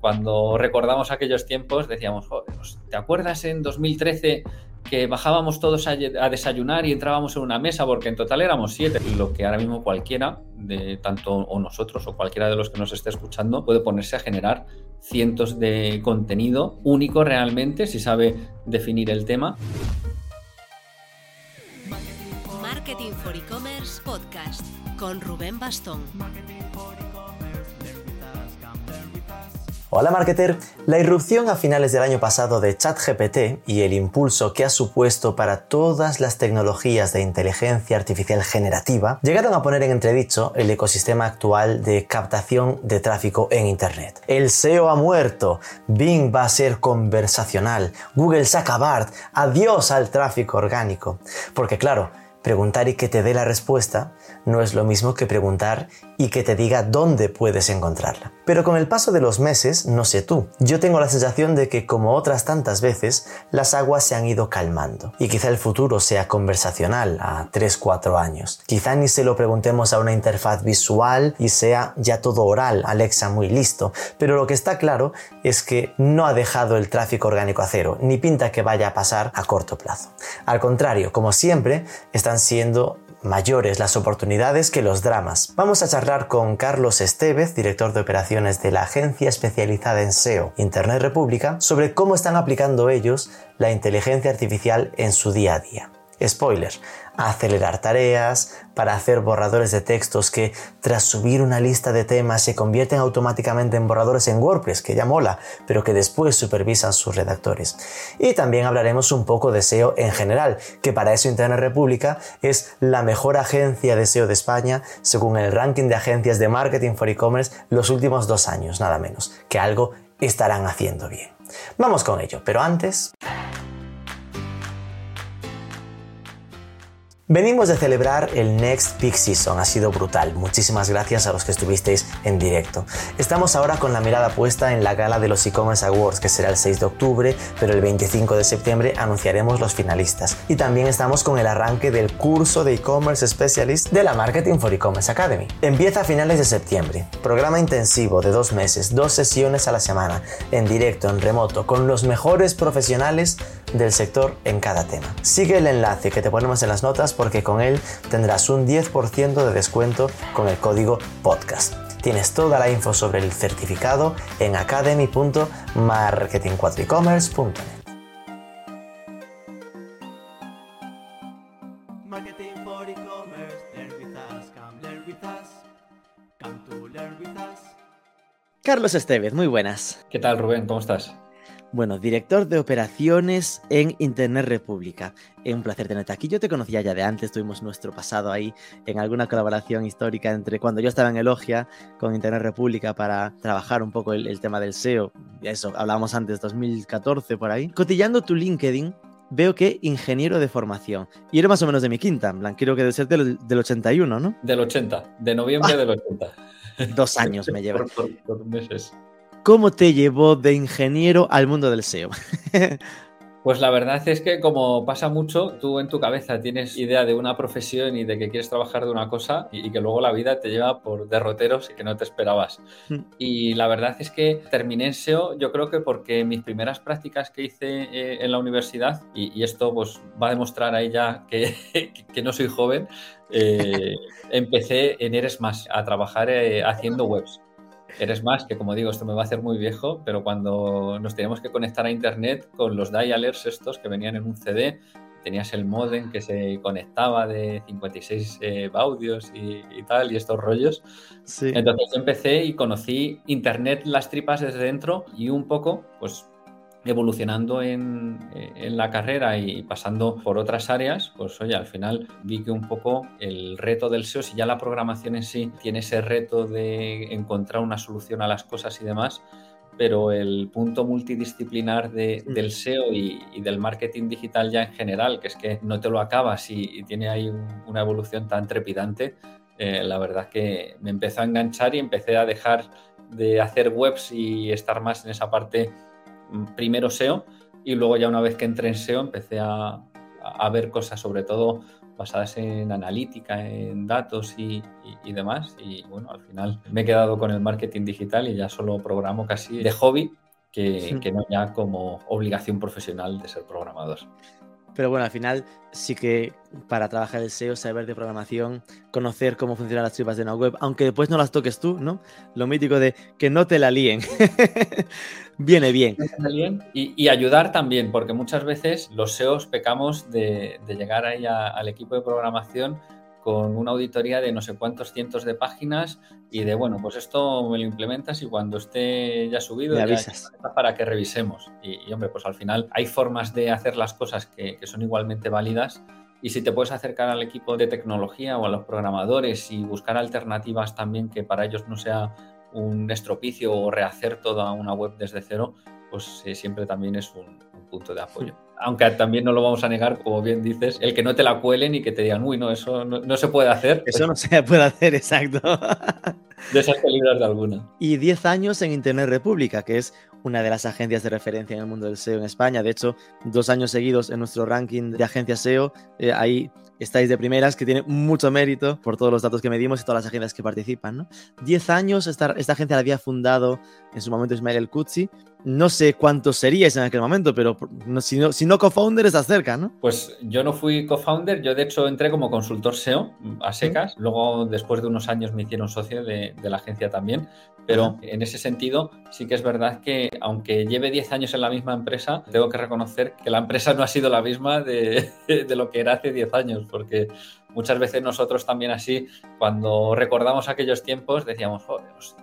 cuando recordamos aquellos tiempos decíamos, pues, ¿te acuerdas en 2013 que bajábamos todos a, desayunar y entrábamos en una mesa porque en total éramos siete. Lo que ahora mismo cualquiera, de tanto o nosotros o cualquiera de los que nos esté escuchando, puede ponerse a generar cientos de contenido único realmente si sabe definir el tema. Marketing for E-Commerce Podcast con Rubén Bastón. Hola marketer, la irrupción a finales del año pasado de ChatGPT y el impulso que ha supuesto para todas las tecnologías de inteligencia artificial generativa llegaron a poner en entredicho el ecosistema actual de captación de tráfico en Internet. El SEO ha muerto, Bing va a ser conversacional, Google saca BART, adiós al tráfico orgánico. Porque claro, preguntar y que te dé la respuesta no es lo mismo que preguntar y que te diga dónde puedes encontrarla. Pero con el paso de los meses, no sé tú, yo tengo la sensación de que como otras tantas veces, las aguas se han ido calmando. Y quizá el futuro sea conversacional a 3-4 años. Quizá ni se lo preguntemos a una interfaz visual y sea ya todo oral, Alexa muy listo. Pero lo que está claro es que no ha dejado el tráfico orgánico a cero, ni pinta que vaya a pasar a corto plazo. Al contrario, como siempre, están siendo mayores las oportunidades que los dramas. Vamos a charlar con Carlos Estevez, director de operaciones de la agencia especializada en SEO Internet República, sobre cómo están aplicando ellos la inteligencia artificial en su día a día. Spoiler, acelerar tareas, para hacer borradores de textos que tras subir una lista de temas se convierten automáticamente en borradores en WordPress, que ya mola, pero que después supervisan sus redactores. Y también hablaremos un poco de SEO en general, que para eso Internet República es la mejor agencia de SEO de España según el ranking de agencias de marketing for e-commerce los últimos dos años, nada menos, que algo estarán haciendo bien. Vamos con ello, pero antes... Venimos de celebrar el Next Peak Season, ha sido brutal. Muchísimas gracias a los que estuvisteis en directo. Estamos ahora con la mirada puesta en la gala de los e-commerce awards, que será el 6 de octubre, pero el 25 de septiembre anunciaremos los finalistas. Y también estamos con el arranque del curso de e-commerce specialist de la Marketing for E-Commerce Academy. Empieza a finales de septiembre. Programa intensivo de dos meses, dos sesiones a la semana, en directo, en remoto, con los mejores profesionales del sector en cada tema. Sigue el enlace que te ponemos en las notas porque con él tendrás un 10% de descuento con el código podcast. Tienes toda la info sobre el certificado en academy.marketing4ecommerce.net. Carlos Estevez, muy buenas. ¿Qué tal, Rubén? ¿Cómo estás? Bueno, director de operaciones en Internet República. Es un placer tenerte aquí. Yo te conocía ya de antes, tuvimos nuestro pasado ahí en alguna colaboración histórica entre cuando yo estaba en Elogia con Internet República para trabajar un poco el, tema del SEO. Eso, hablábamos antes, 2014 por ahí. Cotillando tu LinkedIn, veo que ingeniero de formación. Y eres más o menos de mi quinta, en plan, quiero que debe ser del, 81, ¿no? Del 80, de noviembre del 80. Dos años me lleva. por meses. ¿Cómo te llevó de ingeniero al mundo del SEO? Pues la verdad es que como pasa mucho, tú en tu cabeza tienes idea de una profesión y de que quieres trabajar de una cosa y, que luego la vida te lleva por derroteros que no te esperabas. Hmm. Y la verdad es que terminé en SEO yo creo que porque mis primeras prácticas que hice eh, en la universidad, y, esto pues va a demostrar a ella que, que no soy joven, eh, empecé en Eres Más a trabajar eh, haciendo webs. Eres más, que como digo, esto me va a hacer muy viejo, pero cuando nos teníamos que conectar a internet con los dialers estos que venían en un CD, tenías el modem que se conectaba de 56 eh, audios y, tal, y estos rollos. Entonces empecé y conocí internet, las tripas desde dentro y un poco, pues evolucionando en, la carrera y pasando por otras áreas, pues oye, al final vi que un poco el reto del SEO, si ya la programación en sí tiene ese reto de encontrar una solución a las cosas y demás, pero el punto multidisciplinar del SEO y, del marketing digital ya en general, que es que no te lo acabas y, tiene ahí una evolución tan trepidante, eh, la verdad que me empezó a enganchar y empecé a dejar de hacer webs y estar más en esa parte primero SEO y luego ya una vez que entré en SEO empecé a, a, ver cosas, sobre todo basadas en analítica, en datos y, demás. Y bueno, al final me he quedado con el marketing digital y ya solo programo casi de hobby que, que no ya como obligación profesional de ser programador. Pero bueno, al final sí que para trabajar el SEO, saber de programación, conocer cómo funcionan las tripas de una web, aunque después no las toques tú, ¿no? Lo mítico de que no te la líen. Viene bien. Y, ayudar también, porque muchas veces los SEOs pecamos de, llegar ahí al equipo de programación con una auditoría de no sé cuántos cientos de páginas y de, bueno, pues esto me lo implementas y cuando esté ya subido, ya para que revisemos. Y, hombre, pues al final hay formas de hacer las cosas que, que, son igualmente válidas y si te puedes acercar al equipo de tecnología o a los programadores y buscar alternativas también que para ellos no sea un estropicio o rehacer toda una web desde cero, pues eh, siempre también es un, punto de apoyo. Aunque también no lo vamos a negar, como bien dices, el que no te la cuelen y que te digan, uy, no, eso no, se puede hacer. Eso no se puede hacer, exacto. De esas películas de alguna. Y 10 años en Internet República, que es una de las agencias de referencia en el mundo del SEO en España. De hecho, dos años seguidos en nuestro ranking de agencias SEO, eh, ahí estáis de primeras, que tiene mucho mérito por todos los datos que medimos y todas las agencias que participan. ¿no? Diez años, esta, esta agencia la había fundado en su momento Ismael El Kutsi. No sé cuántos seríais en aquel momento, pero si no, si no co-founder estás cerca, ¿no? Pues yo no fui co-founder, yo de hecho entré como consultor SEO a secas, luego después de unos años me hicieron socio de, de la agencia también, pero en ese sentido sí que es verdad que aunque lleve 10 años en la misma empresa, tengo que reconocer que la empresa no ha sido la misma de, de lo que era hace 10 años, porque muchas veces nosotros también así, cuando recordamos aquellos tiempos, decíamos,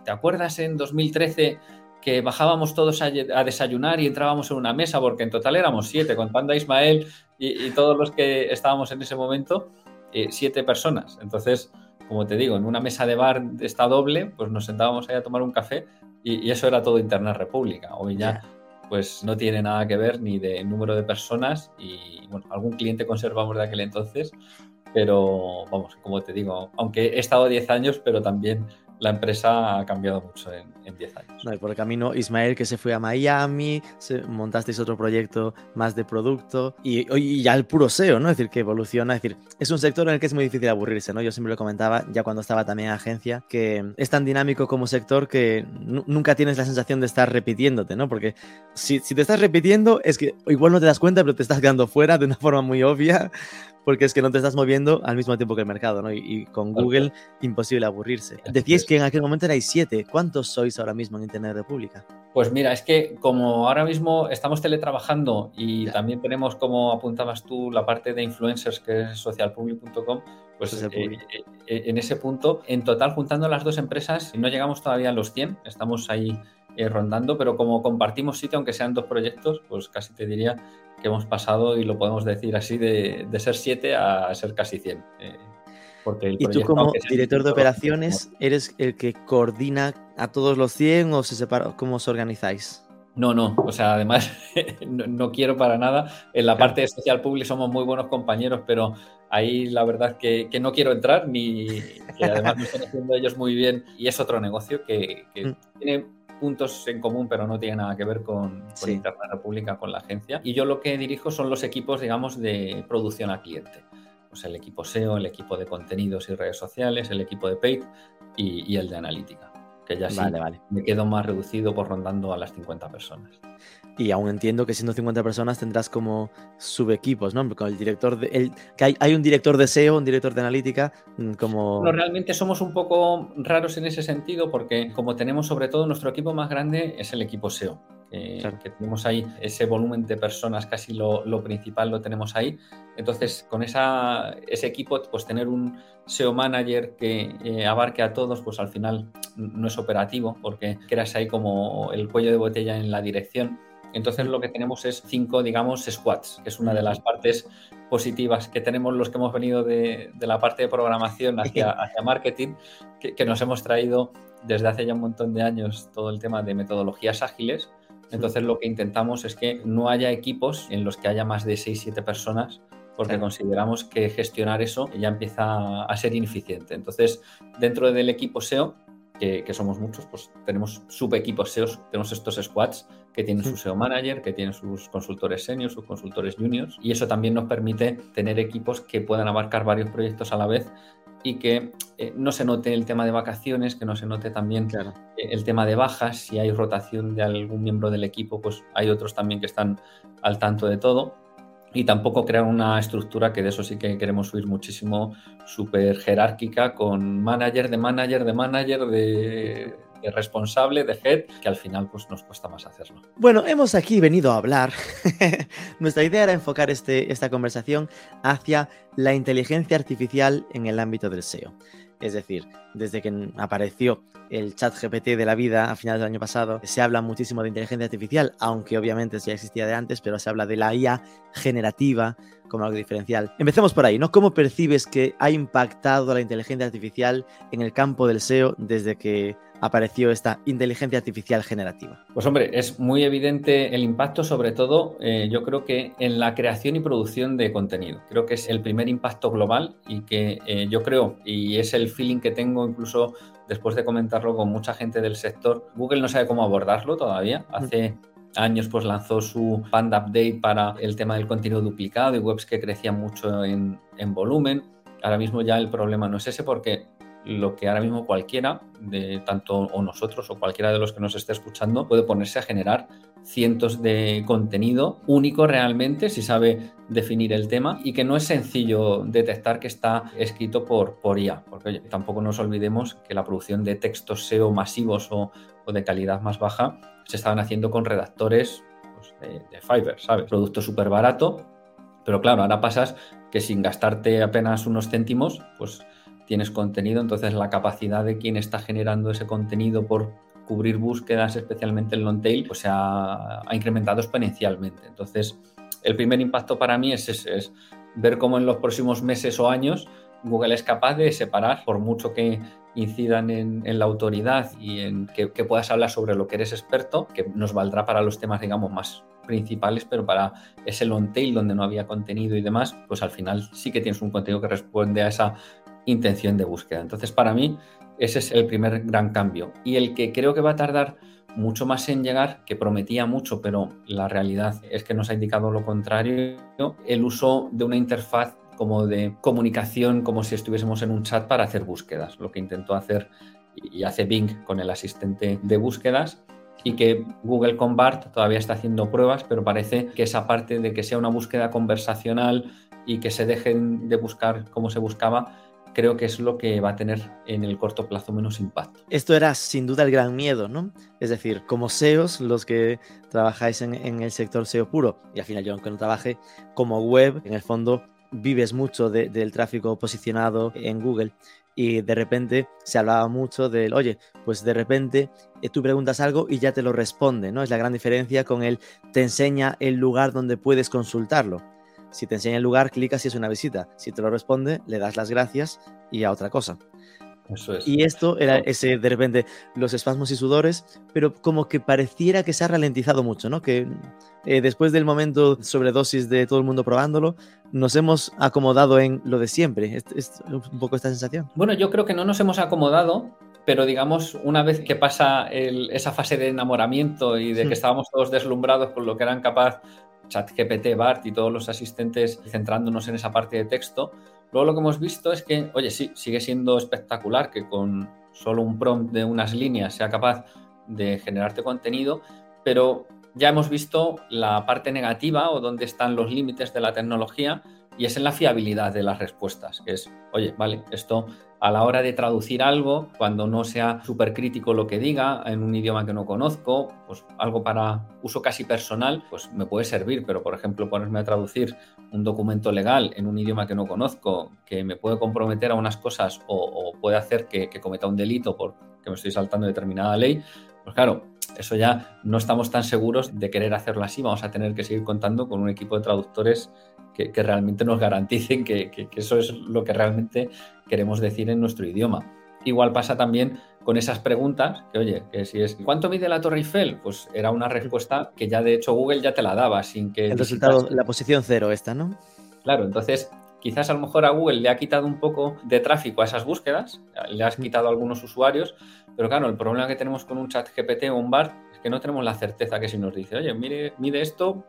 ¿te acuerdas en 2013 que bajábamos todos a, desayunar y entrábamos en una mesa? Porque en total éramos siete, contando a Ismael y, todos los que estábamos en ese momento, eh, siete personas. Entonces, como te digo, en una mesa de bar esta doble, pues nos sentábamos ahí a tomar un café y, eso era todo Internet República. Hoy ya pues no tiene nada que ver ni de número de personas y bueno, algún cliente conservamos de aquel entonces, pero vamos, como te digo, aunque he estado 10 años, pero también la empresa ha cambiado mucho en, 10 años. Por el camino, Ismael que se fue a Miami, montasteis otro proyecto más de producto y, y, ya el puro SEO, ¿no? Es decir, que evoluciona. Es decir, es un sector en el que es muy difícil aburrirse, ¿no? Yo siempre lo comentaba ya cuando estaba también en agencia, que es tan dinámico como sector que nunca tienes la sensación de estar repitiéndote, ¿no? Porque si, si te estás repitiendo, es que igual no te das cuenta, pero te estás quedando fuera de una forma muy obvia porque es que no te estás moviendo al mismo tiempo que el mercado, ¿no? Y, con Google, imposible aburrirse. Decíais que en aquel momento erais siete. ¿Cuántos sois ahora mismo en Internet República? Pues mira, es que como ahora mismo estamos teletrabajando y también tenemos, como apuntabas tú, la parte de influencers que es socialpublic.com, pues eh, eh, eh, en ese punto, en total, juntando las dos empresas, no llegamos todavía a los 100, estamos ahí rondando, pero como compartimos sitio, aunque sean dos proyectos, pues casi te diría que hemos pasado, y lo podemos decir así, de, ser 7 a ser casi 100. Eh, porque ¿Y tú como director de operaciones eres el que coordina a todos los 100 o se separa, cómo os organizáis? No, no, o sea, además no, quiero para nada. En la parte de social public somos muy buenos compañeros, pero ahí la verdad que, que no quiero entrar, ni que además me están haciendo ellos muy bien y es otro negocio que, que mm. tiene puntos en común, pero no tiene nada que ver con, Internet República, con la agencia. Y yo lo que dirijo son los equipos, digamos, de producción a cliente. Pues el equipo SEO, el equipo de contenidos y redes sociales, el equipo de paid y, y el de analítica que ya sí me quedo más reducido por rondando a las 50 personas. Y aún entiendo que siendo 50 personas tendrás como subequipos, ¿no? Con el director de, el, que hay, hay, un director de SEO, un director de analítica, mm, como... No, realmente somos un poco raros en ese sentido porque como tenemos sobre todo nuestro equipo más grande es el equipo SEO. Que, tenemos ahí ese volumen de personas, casi lo, lo, principal lo tenemos ahí. Entonces, con esa, ese equipo, pues tener un SEO manager que eh, abarque a todos, pues al final no es operativo porque creas ahí como el cuello de botella en la dirección. Entonces lo que tenemos es cinco, digamos, squads, que es una de las partes positivas que tenemos los que hemos venido de, la parte de programación hacia, hacia marketing, que, nos hemos traído desde hace ya un montón de años todo el tema de metodologías ágiles. Entonces lo que intentamos es que no haya equipos en los que haya más de 6-7 personas porque consideramos que gestionar eso ya empieza a ser ineficiente. Entonces, dentro del equipo SEO que, somos muchos, pues tenemos subequipos SEOs, tenemos estos squads que tienen su SEO manager, que tienen sus consultores seniors, sus consultores juniors, y eso también nos permite tener equipos que puedan abarcar varios proyectos a la vez y que eh, no se note el tema de vacaciones, que no se note también claro. Eh, el tema de bajas, si hay rotación de algún miembro del equipo, pues hay otros también que están al tanto de todo y tampoco crear una estructura que de eso sí que queremos subir muchísimo, súper jerárquica, con manager de manager de manager de, responsable, de head, que al final pues nos cuesta más hacerlo. Bueno, hemos aquí venido a hablar. Nuestra idea era enfocar este, esta conversación hacia la inteligencia artificial en el ámbito del SEO. Es decir, desde que apareció el chat GPT de la vida a finales del año pasado, se habla muchísimo de inteligencia artificial, aunque obviamente ya existía de antes, pero se habla de la IA generativa como algo diferencial. Empecemos por ahí, ¿no? ¿Cómo percibes que ha impactado la inteligencia artificial en el campo del SEO desde que apareció esta inteligencia artificial generativa? Pues hombre, es muy evidente el impacto, sobre todo eh, yo creo que en la creación y producción de contenido. Creo que es el primer impacto global y que eh, yo creo, y es el feeling que tengo incluso después de comentarlo con mucha gente del sector, Google no sabe cómo abordarlo todavía. Mm. Hace años pues lanzó su Panda Update para el tema del contenido duplicado y webs que crecían mucho en, en volumen. Ahora mismo ya el problema no es ese porque lo que ahora mismo cualquiera, de tanto o nosotros o cualquiera de los que nos esté escuchando, puede ponerse a generar cientos de contenido único realmente si sabe definir el tema y que no es sencillo detectar que está escrito por, por IA, porque tampoco nos olvidemos que la producción de textos SEO masivos o, de calidad más baja se estaban haciendo con redactores pues, de, de Fiverr, ¿sabes? Producto súper barato, pero claro, ahora pasas que sin gastarte apenas unos céntimos, pues tienes contenido, entonces la capacidad de quien está generando ese contenido por cubrir búsquedas, especialmente el long tail, pues se ha, incrementado exponencialmente. Entonces, el primer impacto para mí es, ver cómo en los próximos meses o años Google es capaz de separar, por mucho que incidan en, la autoridad y en que, que, puedas hablar sobre lo que eres experto, que nos valdrá para los temas, digamos, más principales, pero para ese long tail donde no había contenido y demás, pues al final sí que tienes un contenido que responde a esa intención de búsqueda. Entonces, para mí, ese es el primer gran cambio. Y el que creo que va a tardar mucho más en llegar, que prometía mucho, pero la realidad es que nos ha indicado lo contrario, el uso de una interfaz como de comunicación, como si estuviésemos en un chat para hacer búsquedas, lo que intentó hacer y hace Bing con el asistente de búsquedas y que Google con BART todavía está haciendo pruebas, pero parece que esa parte de que sea una búsqueda conversacional y que se dejen de buscar como se buscaba, creo que es lo que va a tener en el corto plazo menos impacto. Esto era sin duda el gran miedo, ¿no? Es decir, como SEOs, los que trabajáis en, el sector SEO puro, y al final yo aunque no trabaje, como web, en el fondo vives mucho del tráfico posicionado en Google y de repente se hablaba mucho del, oye, pues de repente eh, tú preguntas algo y ya te lo responde, ¿no? Es la gran diferencia con el te enseña el lugar donde puedes consultarlo. Si te enseña el lugar, clicas si es una visita. Si te lo responde, le das las gracias y a otra cosa. Eso es. Y esto era ese, de repente, los espasmos y sudores, pero como que pareciera que se ha ralentizado mucho, ¿no? Que eh, después del momento sobredosis de todo el mundo probándolo, nos hemos acomodado en lo de siempre. ¿Es, un poco esta sensación? Bueno, yo creo que no nos hemos acomodado, pero digamos, una vez que pasa esa fase de enamoramiento y de que hmm. estábamos todos deslumbrados con lo que eran capaces ChatGPT, BART y todos los asistentes centrándonos en esa parte de texto, luego lo que hemos visto es que, oye, sí, sigue siendo espectacular que con solo un prompt de unas líneas sea capaz de generarte contenido, pero ya hemos visto la parte negativa o dónde están los límites de la tecnología y es en la fiabilidad de las respuestas, que es, oye, vale, esto a la hora de traducir algo, cuando no sea súper crítico lo que diga en un idioma que no conozco, pues algo para uso casi personal, pues me puede servir, pero por ejemplo ponerme a traducir un documento legal en un idioma que no conozco, que me puede comprometer a unas cosas o, puede hacer que, que cometa un delito porque me estoy saltando determinada ley, pues claro, eso ya no estamos tan seguros de querer hacerlo así, vamos a tener que seguir contando con un equipo de traductores que, realmente nos garanticen que, eso es lo que realmente queremos decir en nuestro idioma. Igual pasa también con esas preguntas, que oye, que si es ¿cuánto mide la Torre Eiffel? Pues era una respuesta que ya de hecho Google ya te la daba sin que... El resultado, la posición cero esta, ¿no? Claro, entonces quizás a lo mejor a Google le ha quitado un poco de tráfico a esas búsquedas, le has quitado a algunos usuarios, pero claro, el problema que tenemos con un chat GPT o un BART es que no tenemos la certeza que si nos dice, oye, mire, mide esto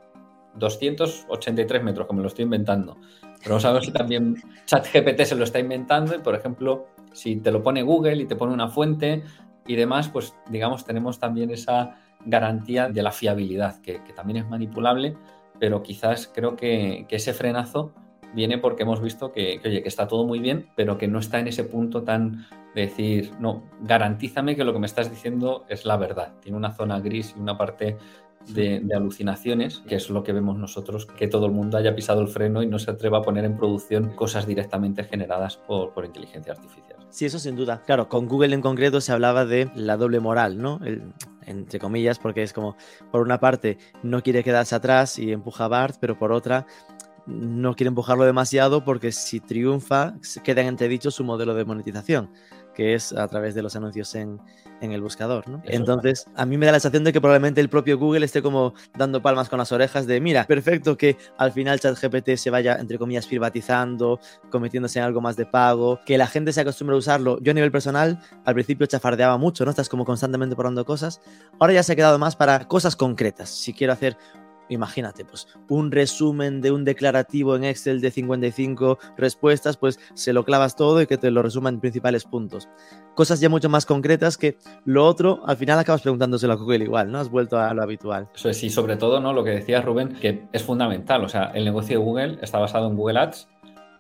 283 metros, como lo estoy inventando. Pero no sabemos si también ChatGPT se lo está inventando y, por ejemplo, si te lo pone Google y te pone una fuente y demás, pues digamos, tenemos también esa garantía de la fiabilidad, que, también es manipulable, pero quizás creo que, ese frenazo viene porque hemos visto que, oye, que está todo muy bien, pero que no está en ese punto tan de decir, no, garantízame que lo que me estás diciendo es la verdad. Tiene una zona gris y una parte de, alucinaciones, que es lo que vemos nosotros, que todo el mundo haya pisado el freno y no se atreva a poner en producción cosas directamente generadas por, inteligencia artificial. Sí, eso sin duda. Claro, con Google en concreto se hablaba de la doble moral, ¿no? entre comillas, porque es como, por una parte, no quiere quedarse atrás y empuja a Bart, pero por otra, no quiere empujarlo demasiado porque si triunfa, queda en entredicho su modelo de monetización que es a través de los anuncios en, el buscador. ¿no? Entonces, a mí me da la sensación de que probablemente el propio Google esté como dando palmas con las orejas de, mira, perfecto que al final ChatGPT se vaya, entre comillas, privatizando, convirtiéndose en algo más de pago, que la gente se acostumbre a usarlo. Yo a nivel personal, al principio chafardeaba mucho, ¿no? Estás como constantemente probando cosas. Ahora ya se ha quedado más para cosas concretas. Si quiero hacer imagínate, pues un resumen de un declarativo en Excel de 55 respuestas, pues se lo clavas todo y que te lo resuma en principales puntos. Cosas ya mucho más concretas que lo otro, al final acabas preguntándoselo a Google igual, ¿no? Has vuelto a lo habitual. Eso es, y sobre todo, ¿no? Lo que decías, Rubén, que es fundamental. O sea, el negocio de Google está basado en Google Ads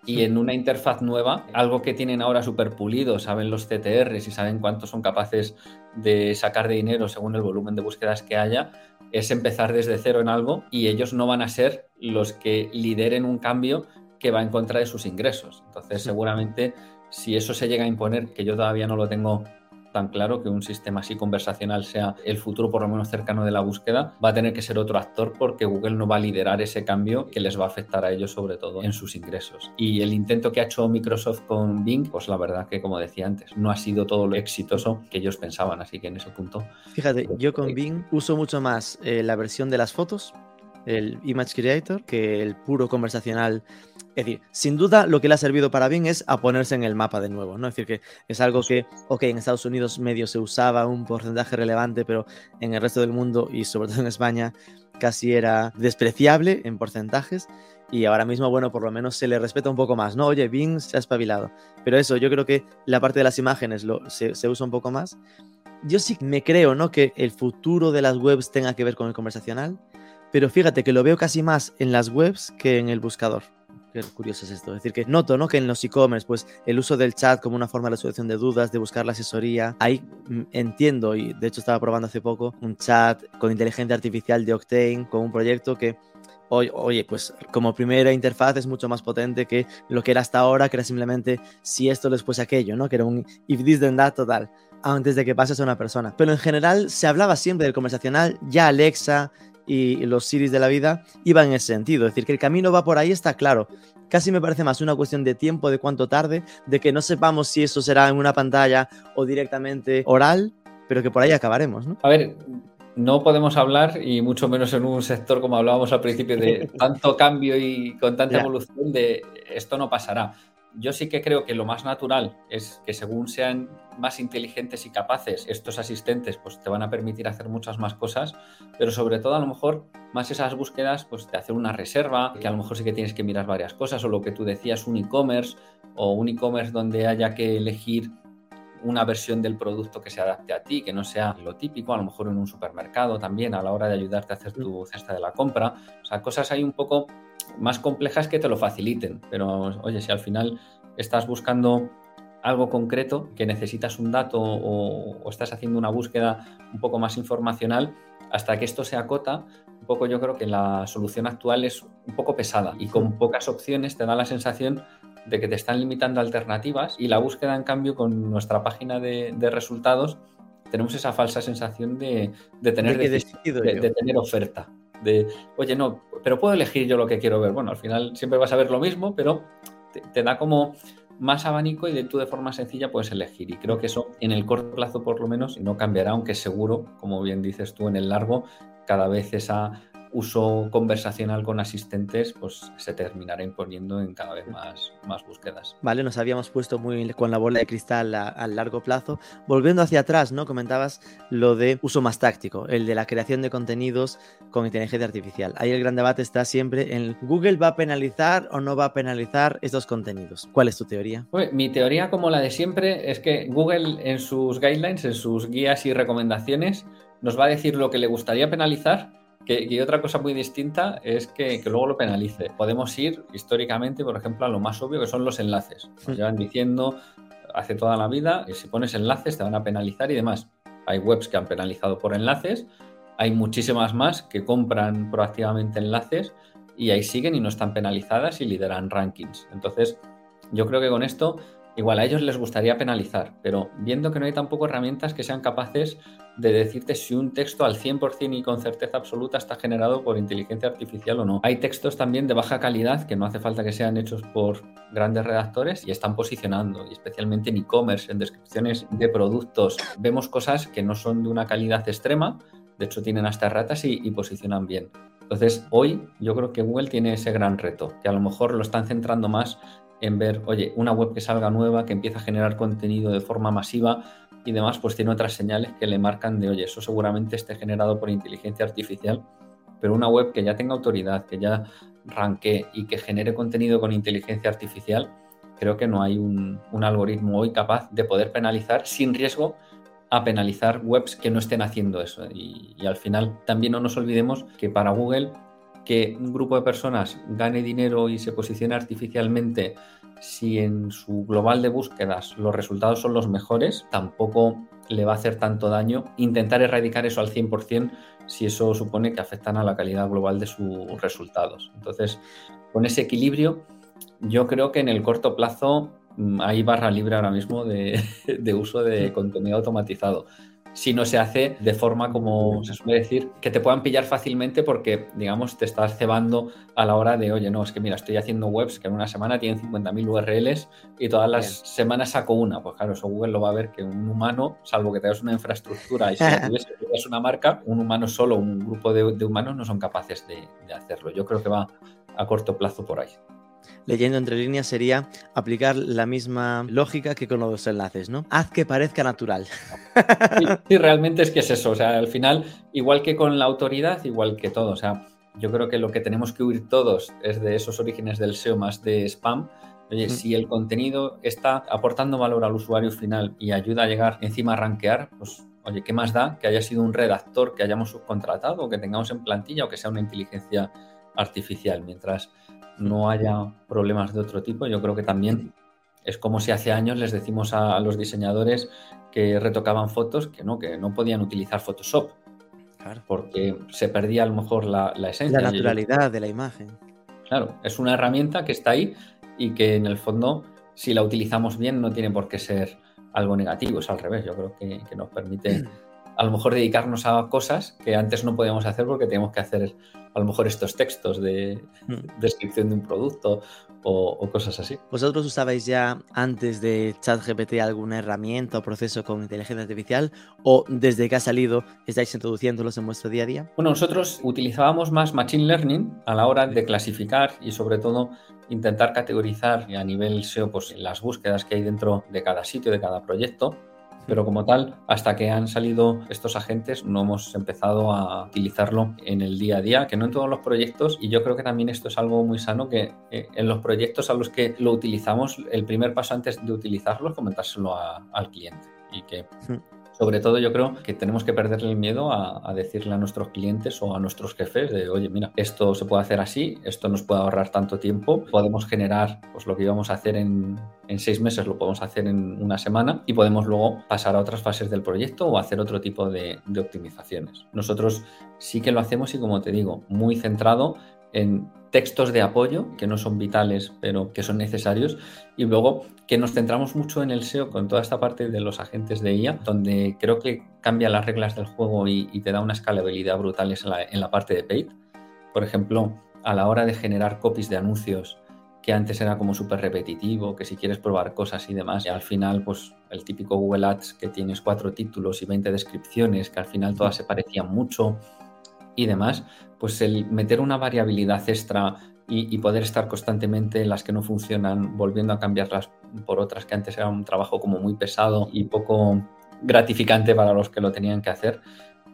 y en una interfaz nueva, algo que tienen ahora súper pulido, saben los CTRs y saben cuánto son capaces de sacar de dinero según el volumen de búsquedas que haya, es empezar desde cero en algo y ellos no van a ser los que lideren un cambio que va en contra de sus ingresos. Entonces, seguramente, si eso se llega a imponer, que yo todavía no lo tengo tan claro que un sistema así conversacional sea el futuro por lo menos cercano de la búsqueda, va a tener que ser otro actor porque Google no va a liderar ese cambio que les va a afectar a ellos sobre todo en sus ingresos. Y el intento que ha hecho Microsoft con Bing, pues la verdad que como decía antes, no ha sido todo lo exitoso que ellos pensaban, así que en ese punto... Fíjate, yo con Bing uso mucho más eh, la versión de las fotos el Image Creator, que el puro conversacional. Es decir, sin duda lo que le ha servido para bien es a ponerse en el mapa de nuevo, ¿no? Es decir, que es algo que, ok, en Estados Unidos medio se usaba un porcentaje relevante, pero en el resto del mundo y sobre todo en España casi era despreciable en porcentajes y ahora mismo, bueno, por lo menos se le respeta un poco más, ¿no? Oye, Bing se ha espabilado. Pero eso, yo creo que la parte de las imágenes lo, se, se usa un poco más. Yo sí me creo, ¿no? Que el futuro de las webs tenga que ver con el conversacional pero fíjate que lo veo casi más en las webs que en el buscador. Qué curioso es esto. Es decir, que noto ¿no? que en los e-commerce, pues el uso del chat como una forma de resolución de dudas, de buscar la asesoría, ahí mm, entiendo, y de hecho estaba probando hace poco, un chat con inteligencia artificial de Octane, con un proyecto que Oye, pues como primera interfaz es mucho más potente que lo que era hasta ahora, que era simplemente si esto después aquello, ¿no? Que era un if this then that total, antes de que pases a una persona. Pero en general se hablaba siempre del conversacional, ya Alexa, y los series de la vida iban en ese sentido. Es decir, que el camino va por ahí, está claro. Casi me parece más una cuestión de tiempo, de cuánto tarde, de que no sepamos si eso será en una pantalla o directamente oral, pero que por ahí acabaremos, ¿no? A ver, no podemos hablar, y mucho menos en un sector como hablábamos al principio, de tanto cambio y con tanta evolución, de esto no pasará yo sí que creo que lo más natural es que según sean más inteligentes y capaces, estos asistentes pues te van a permitir hacer muchas más cosas, pero sobre todo a lo mejor más esas búsquedas pues de hacer una reserva, que a lo mejor sí que tienes que mirar varias cosas, o lo que tú decías, un e-commerce, o un e-commerce donde haya que elegir una versión del producto que se adapte a ti, que no sea lo típico, a lo mejor en un supermercado también a la hora de ayudarte a hacer tu cesta de la compra. O sea, cosas ahí un poco más complejas que te lo faciliten. Pero oye, si al final estás buscando algo concreto, que necesitas un dato o, estás haciendo una búsqueda un poco más informacional, hasta que esto se acota, un poco yo creo que la solución actual es un poco pesada y con pocas opciones te da la sensación de que te están limitando alternativas y la búsqueda en cambio con nuestra página de, resultados tenemos esa falsa sensación de, tener, de tener oferta de, oye, no, pero puedo elegir yo lo que quiero ver. Bueno, al final siempre vas a ver lo mismo, pero te, da como más abanico y de tú de forma sencilla puedes elegir. Y creo que eso en el corto plazo por lo menos no cambiará, aunque seguro, como bien dices tú, en el largo, cada vez esa uso conversacional con asistentes pues se terminará imponiendo en cada vez más, más búsquedas. Vale, nos habíamos puesto muy con la bola de cristal a, largo plazo. Volviendo hacia atrás, ¿no? Comentabas lo de uso más táctico, el de la creación de contenidos con inteligencia artificial. Ahí el gran debate está siempre en Google va a penalizar o no va a penalizar estos contenidos. ¿Cuál es tu teoría? mi teoría, como la de siempre, es que Google en sus guidelines, en sus guías y recomendaciones, nos va a decir lo que le gustaría penalizar y otra cosa muy distinta es que, luego lo penalice. Podemos ir históricamente, por ejemplo, a lo más obvio que son los enlaces. Nos llevan diciendo hace toda la vida que si pones enlaces te van a penalizar y demás. Hay webs que han penalizado por enlaces, hay muchísimas más que compran proactivamente enlaces y ahí siguen y no están penalizadas y lideran rankings. Entonces, yo creo que con esto Igual a ellos les gustaría penalizar, pero viendo que no hay tampoco herramientas que sean capaces de decirte si un texto al 100% y con certeza absoluta está generado por inteligencia artificial o no. Hay textos también de baja calidad que no hace falta que sean hechos por grandes redactores y están posicionando, y especialmente en e-commerce, en descripciones de productos. Vemos cosas que no son de una calidad extrema, de hecho tienen hasta ratas y, y posicionan bien. Entonces, hoy yo creo que Google tiene ese gran reto, que a lo mejor lo están centrando más en ver, oye, una web que salga nueva, que empieza a generar contenido de forma masiva y demás, pues tiene otras señales que le marcan de, oye, eso seguramente esté generado por inteligencia artificial, pero una web que ya tenga autoridad, que ya ranque y que genere contenido con inteligencia artificial, creo que no hay un, algoritmo hoy capaz de poder penalizar sin riesgo a penalizar webs que no estén haciendo eso. Y al final también no nos olvidemos que para Google que un grupo de personas gane dinero y se posicione artificialmente si en su global de búsquedas los resultados son los mejores, tampoco le va a hacer tanto daño intentar erradicar eso al 100% si eso supone que afectan a la calidad global de sus resultados. Entonces, con ese equilibrio, yo creo que en el corto plazo mm, hay barra libre ahora mismo de, de uso de contenido automatizado si no se hace de forma, como se suele decir, que te puedan pillar fácilmente porque, digamos, te estás cebando a la hora de, oye, no, es que mira, estoy haciendo webs que en una semana tienen 50.000 URLs y todas las semanas saco una. Pues claro, eso Google lo va a ver que un humano, salvo que tengas una infraestructura y si tuvieses una marca, un humano solo, un grupo de, humanos no son capaces de hacerlo. Yo creo que va a corto plazo por ahí leyendo entre líneas sería aplicar la misma lógica que con los enlaces, ¿no? Haz que parezca natural. Sí, realmente es que es eso. O sea, al final, igual que con la autoridad, igual que todo. O sea, yo creo que lo que tenemos que huir todos es de esos orígenes del SEO más de spam. Oye, si el contenido está aportando valor al usuario final y ayuda a llegar encima a rankear, pues oye, ¿qué más da que haya sido un redactor que hayamos subcontratado o que tengamos en plantilla o que sea una inteligencia artificial? Mientras no haya problemas de otro tipo, yo creo que también es como si hace años les decimos a, los diseñadores que retocaban fotos que no, que no podían utilizar Photoshop. Porque se perdía a lo mejor la, esencia. La naturalidad de la imagen. Claro, es una herramienta que está ahí y que en el fondo, si la utilizamos bien, no tiene por qué ser algo negativo, es al revés. Yo creo que, que nos permite a lo mejor dedicarnos a cosas que antes no podíamos hacer porque teníamos que hacer a lo mejor estos textos de hmm. descripción de un producto o, cosas así. ¿Vosotros usabais ya antes de ChatGPT alguna herramienta o proceso con inteligencia artificial o desde que ha salido estáis introduciéndolos en vuestro día a día? Bueno, nosotros utilizábamos más Machine Learning a la hora de clasificar y sobre todo intentar categorizar a nivel SEO pues, las búsquedas que hay dentro de cada sitio, de cada proyecto pero como tal, hasta que han salido estos agentes, no hemos empezado a utilizarlo en el día a día, que no en todos los proyectos, y yo creo que también esto es algo muy sano, que eh, en los proyectos a los que lo utilizamos, el primer paso antes de utilizarlo es comentárselo al cliente y que. Sobre todo yo creo que tenemos que perderle el miedo a, decirle a nuestros clientes o a nuestros jefes de, oye, mira, esto se puede hacer así, esto nos puede ahorrar tanto tiempo, podemos generar pues, lo que íbamos a hacer en, seis meses, lo podemos hacer en una semana y podemos luego pasar a otras fases del proyecto o hacer otro tipo de, de optimizaciones. Nosotros sí que lo hacemos y como te digo, muy centrado en textos de apoyo que no son vitales pero que son necesarios y luego que nos centramos mucho en el SEO con toda esta parte de los agentes de IA donde creo que cambia las reglas del juego y, te da una escalabilidad brutal en la, parte de paid. Por ejemplo, a la hora de generar copies de anuncios que antes era como súper repetitivo, que si quieres probar cosas y demás, y al final, pues el típico Google Ads que tienes cuatro títulos y 20 descripciones, que al final todas se parecían mucho, y demás, pues el meter una variabilidad extra y, poder estar constantemente en las que no funcionan, volviendo a cambiarlas por otras que antes era un trabajo como muy pesado y poco gratificante para los que lo tenían que hacer,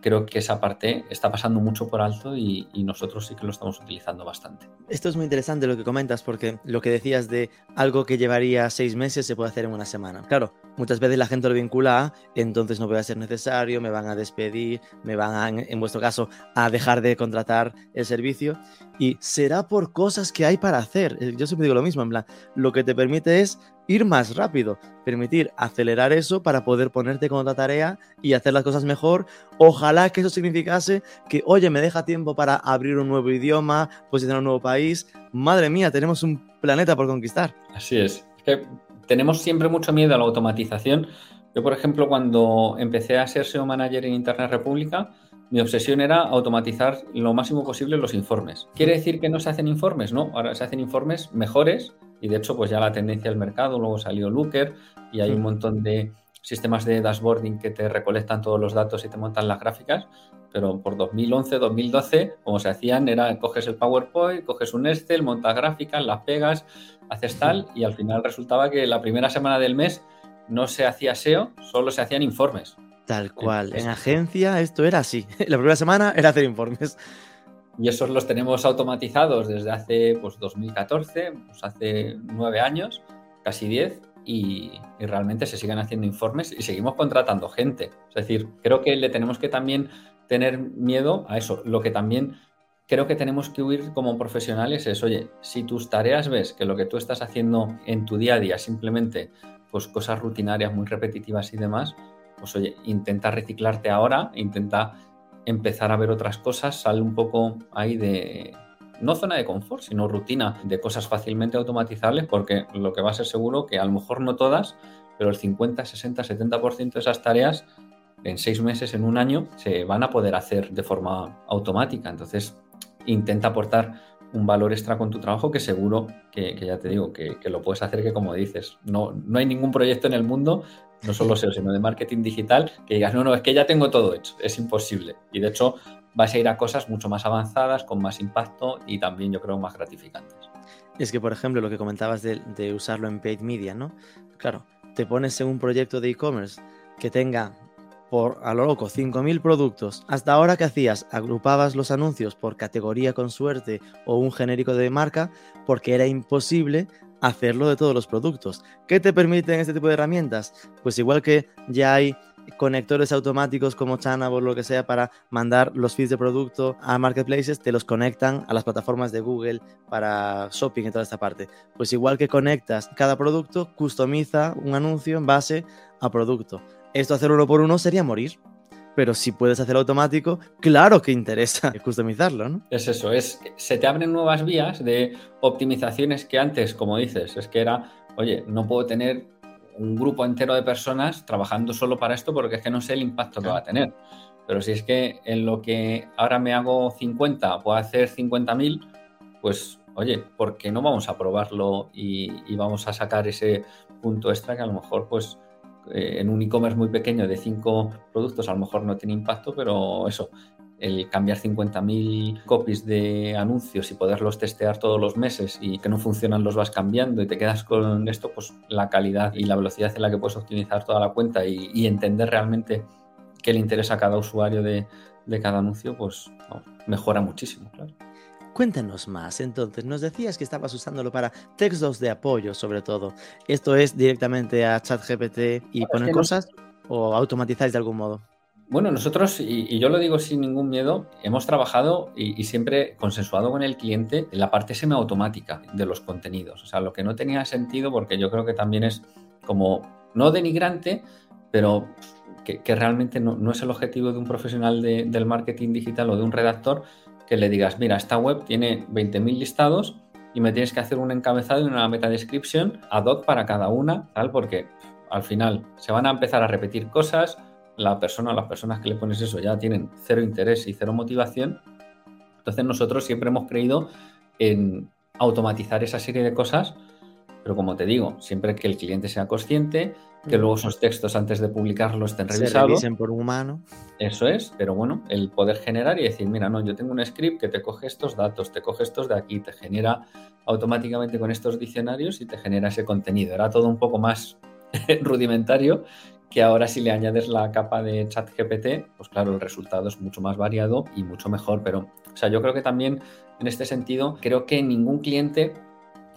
creo que esa parte está pasando mucho por alto y, nosotros sí que lo estamos utilizando bastante. Esto es muy interesante lo que comentas porque lo que decías de algo que llevaría seis meses se puede hacer en una semana. Claro, muchas veces la gente lo vincula entonces no voy a ser necesario, me van a despedir, me van a, en vuestro caso, a dejar de contratar el servicio y será por cosas que hay para hacer. Yo siempre digo lo mismo, en plan, lo que te permite es ir más rápido, permitir acelerar eso para poder ponerte con otra tarea y hacer las cosas mejor. Ojalá que eso significase que, oye, me deja tiempo para abrir un nuevo idioma, posicionar un nuevo país. Madre mía, tenemos un planeta por conquistar. Así es. Tenemos siempre mucho miedo a la automatización. Yo, por ejemplo, cuando empecé a ser SEO manager en Internet República, mi obsesión era automatizar lo máximo posible los informes. ¿Quiere decir que no se hacen informes? No, ahora se hacen informes mejores y de hecho pues ya la tendencia del mercado, luego salió Looker y hay un montón de sistemas de dashboarding que te recolectan todos los datos y te montan las gráficas, pero por 2011, 2012, como se hacían, era coges el PowerPoint, coges un Excel, montas gráficas, las pegas, haces tal y al final resultaba que la primera semana del mes no se hacía SEO, solo se hacían informes. Tal cual. En agencia esto era así. La primera semana era hacer informes. Y esos los tenemos automatizados desde hace pues, 2014, pues hace nueve años, casi diez, y, realmente se siguen haciendo informes y seguimos contratando gente. Es decir, creo que le tenemos que también tener miedo a eso. Lo que también creo que tenemos que huir como profesionales es, oye, si tus tareas ves que lo que tú estás haciendo en tu día a día simplemente pues cosas rutinarias muy repetitivas y demás, pues oye, intenta reciclarte ahora, intenta empezar a ver otras cosas, sale un poco ahí de, no zona de confort, sino rutina de cosas fácilmente automatizables, porque lo que va a ser seguro que a lo mejor no todas, pero el 50, 60, 70% de esas tareas en seis meses, en un año, se van a poder hacer de forma automática. Entonces, intenta aportar un valor extra con tu trabajo que seguro que, ya te digo, que, lo puedes hacer que como dices, no, no hay ningún proyecto en el mundo no solo SEO, sino de marketing digital, que digas, no, no, es que ya tengo todo hecho, es imposible. Y de hecho, vas a ir a cosas mucho más avanzadas, con más impacto y también yo creo más gratificantes. Es que, por ejemplo, lo que comentabas de, usarlo en paid media, ¿no? Claro, te pones en un proyecto de e-commerce que tenga por a lo loco 5.000 productos. Hasta ahora, ¿qué hacías? Agrupabas los anuncios por categoría con suerte o un genérico de marca porque era imposible hacerlo de todos los productos. ¿Qué te permiten este tipo de herramientas? Pues igual que ya hay conectores automáticos como Chanable o lo que sea para mandar los feeds de producto a marketplaces, te los conectan a las plataformas de Google para shopping y toda esta parte. Pues igual que conectas cada producto, customiza un anuncio en base a producto. Esto hacer uno por uno sería morir pero si puedes hacer automático, claro que interesa customizarlo, ¿no? Es eso, es se te abren nuevas vías de optimizaciones que antes, como dices, es que era, oye, no puedo tener un grupo entero de personas trabajando solo para esto porque es que no sé el impacto que va a tener. Pero si es que en lo que ahora me hago 50 puedo hacer 50.000, pues oye, ¿por qué no vamos a probarlo y, y, vamos a sacar ese punto extra que a lo mejor pues eh, en un e-commerce muy pequeño de cinco productos a lo mejor no tiene impacto, pero eso, el cambiar 50.000 copies de anuncios y poderlos testear todos los meses y que no funcionan los vas cambiando y te quedas con esto, pues la calidad y la velocidad en la que puedes optimizar toda la cuenta y, entender realmente qué le interesa a cada usuario de, cada anuncio, pues mejora muchísimo, claro. Cuéntanos más, entonces, nos decías que estabas usándolo para textos de apoyo, sobre todo. ¿Esto es directamente a ChatGPT y poner cosas o automatizáis de algún modo? Bueno, nosotros, y, yo lo digo sin ningún miedo, hemos trabajado y, siempre consensuado con el cliente en la parte semiautomática de los contenidos. O sea, lo que no tenía sentido, porque yo creo que también es como, no denigrante, pero que, realmente no, es el objetivo de un profesional del marketing digital o de un redactor, que le digas, mira, esta web tiene 20.000 listados y me tienes que hacer un encabezado y una meta description ad hoc para cada una, tal, porque al final se van a empezar a repetir cosas, la persona, las personas que le pones eso ya tienen cero interés y cero motivación. Entonces nosotros siempre hemos creído en automatizar esa serie de cosas pero como te digo, siempre que el cliente sea consciente, que luego esos textos antes de publicarlos estén revisados. Se revisen por humano. Eso es, pero bueno, el poder generar y decir, mira, no, yo tengo un script que te coge estos datos, te coge estos de aquí, te genera automáticamente con estos diccionarios y te genera ese contenido. Era todo un poco más rudimentario que ahora si le añades la capa de chat GPT, pues claro, el resultado es mucho más variado y mucho mejor. Pero, o sea, yo creo que también en este sentido, creo que ningún cliente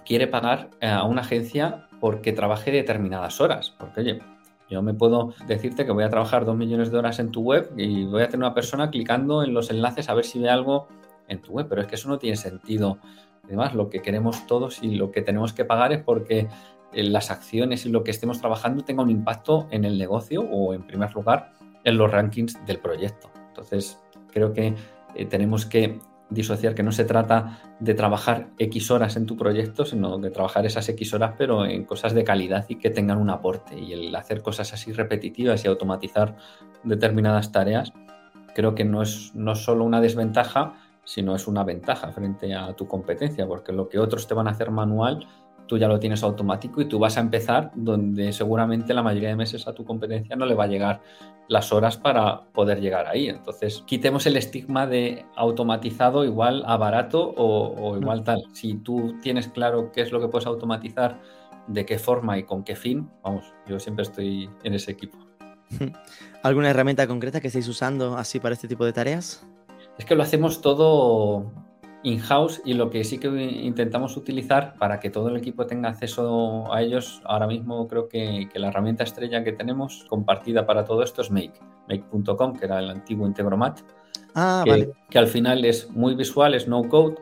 quiere pagar eh, a una agencia porque trabaje determinadas horas. Porque, oye, yo me puedo decirte que voy a trabajar dos millones de horas en tu web y voy a tener una persona clicando en los enlaces a ver si ve algo en tu web, pero es que eso no tiene sentido. Además, lo que queremos todos y lo que tenemos que pagar es porque eh, las acciones y lo que estemos trabajando tenga un impacto en el negocio o, en primer lugar, en los rankings del proyecto. Entonces, creo que eh, tenemos que disociar que no se trata de trabajar X horas en tu proyecto, sino de trabajar esas X horas, pero en cosas de calidad y que tengan un aporte. Y el hacer cosas así repetitivas y automatizar determinadas tareas, creo que no es no solo una desventaja, sino es una ventaja frente a tu competencia, porque lo que otros te van a hacer manual, tú ya lo tienes automático y tú vas a empezar donde seguramente la mayoría de meses a tu competencia no le va a llegar las horas para poder llegar ahí. Entonces, quitemos el estigma de automatizado igual a barato o, igual tal. Si tú tienes claro qué es lo que puedes automatizar, de qué forma y con qué fin, vamos, yo siempre estoy en ese equipo. ¿Alguna herramienta concreta que estéis usando así para este tipo de tareas? Es que lo hacemos todo in-house y lo que sí que intentamos utilizar para que todo el equipo tenga acceso a ellos, ahora mismo creo que, la herramienta estrella que tenemos compartida para todo esto es Make, make.com, que era el antiguo Integromat, ah, que al final es muy visual, es no code,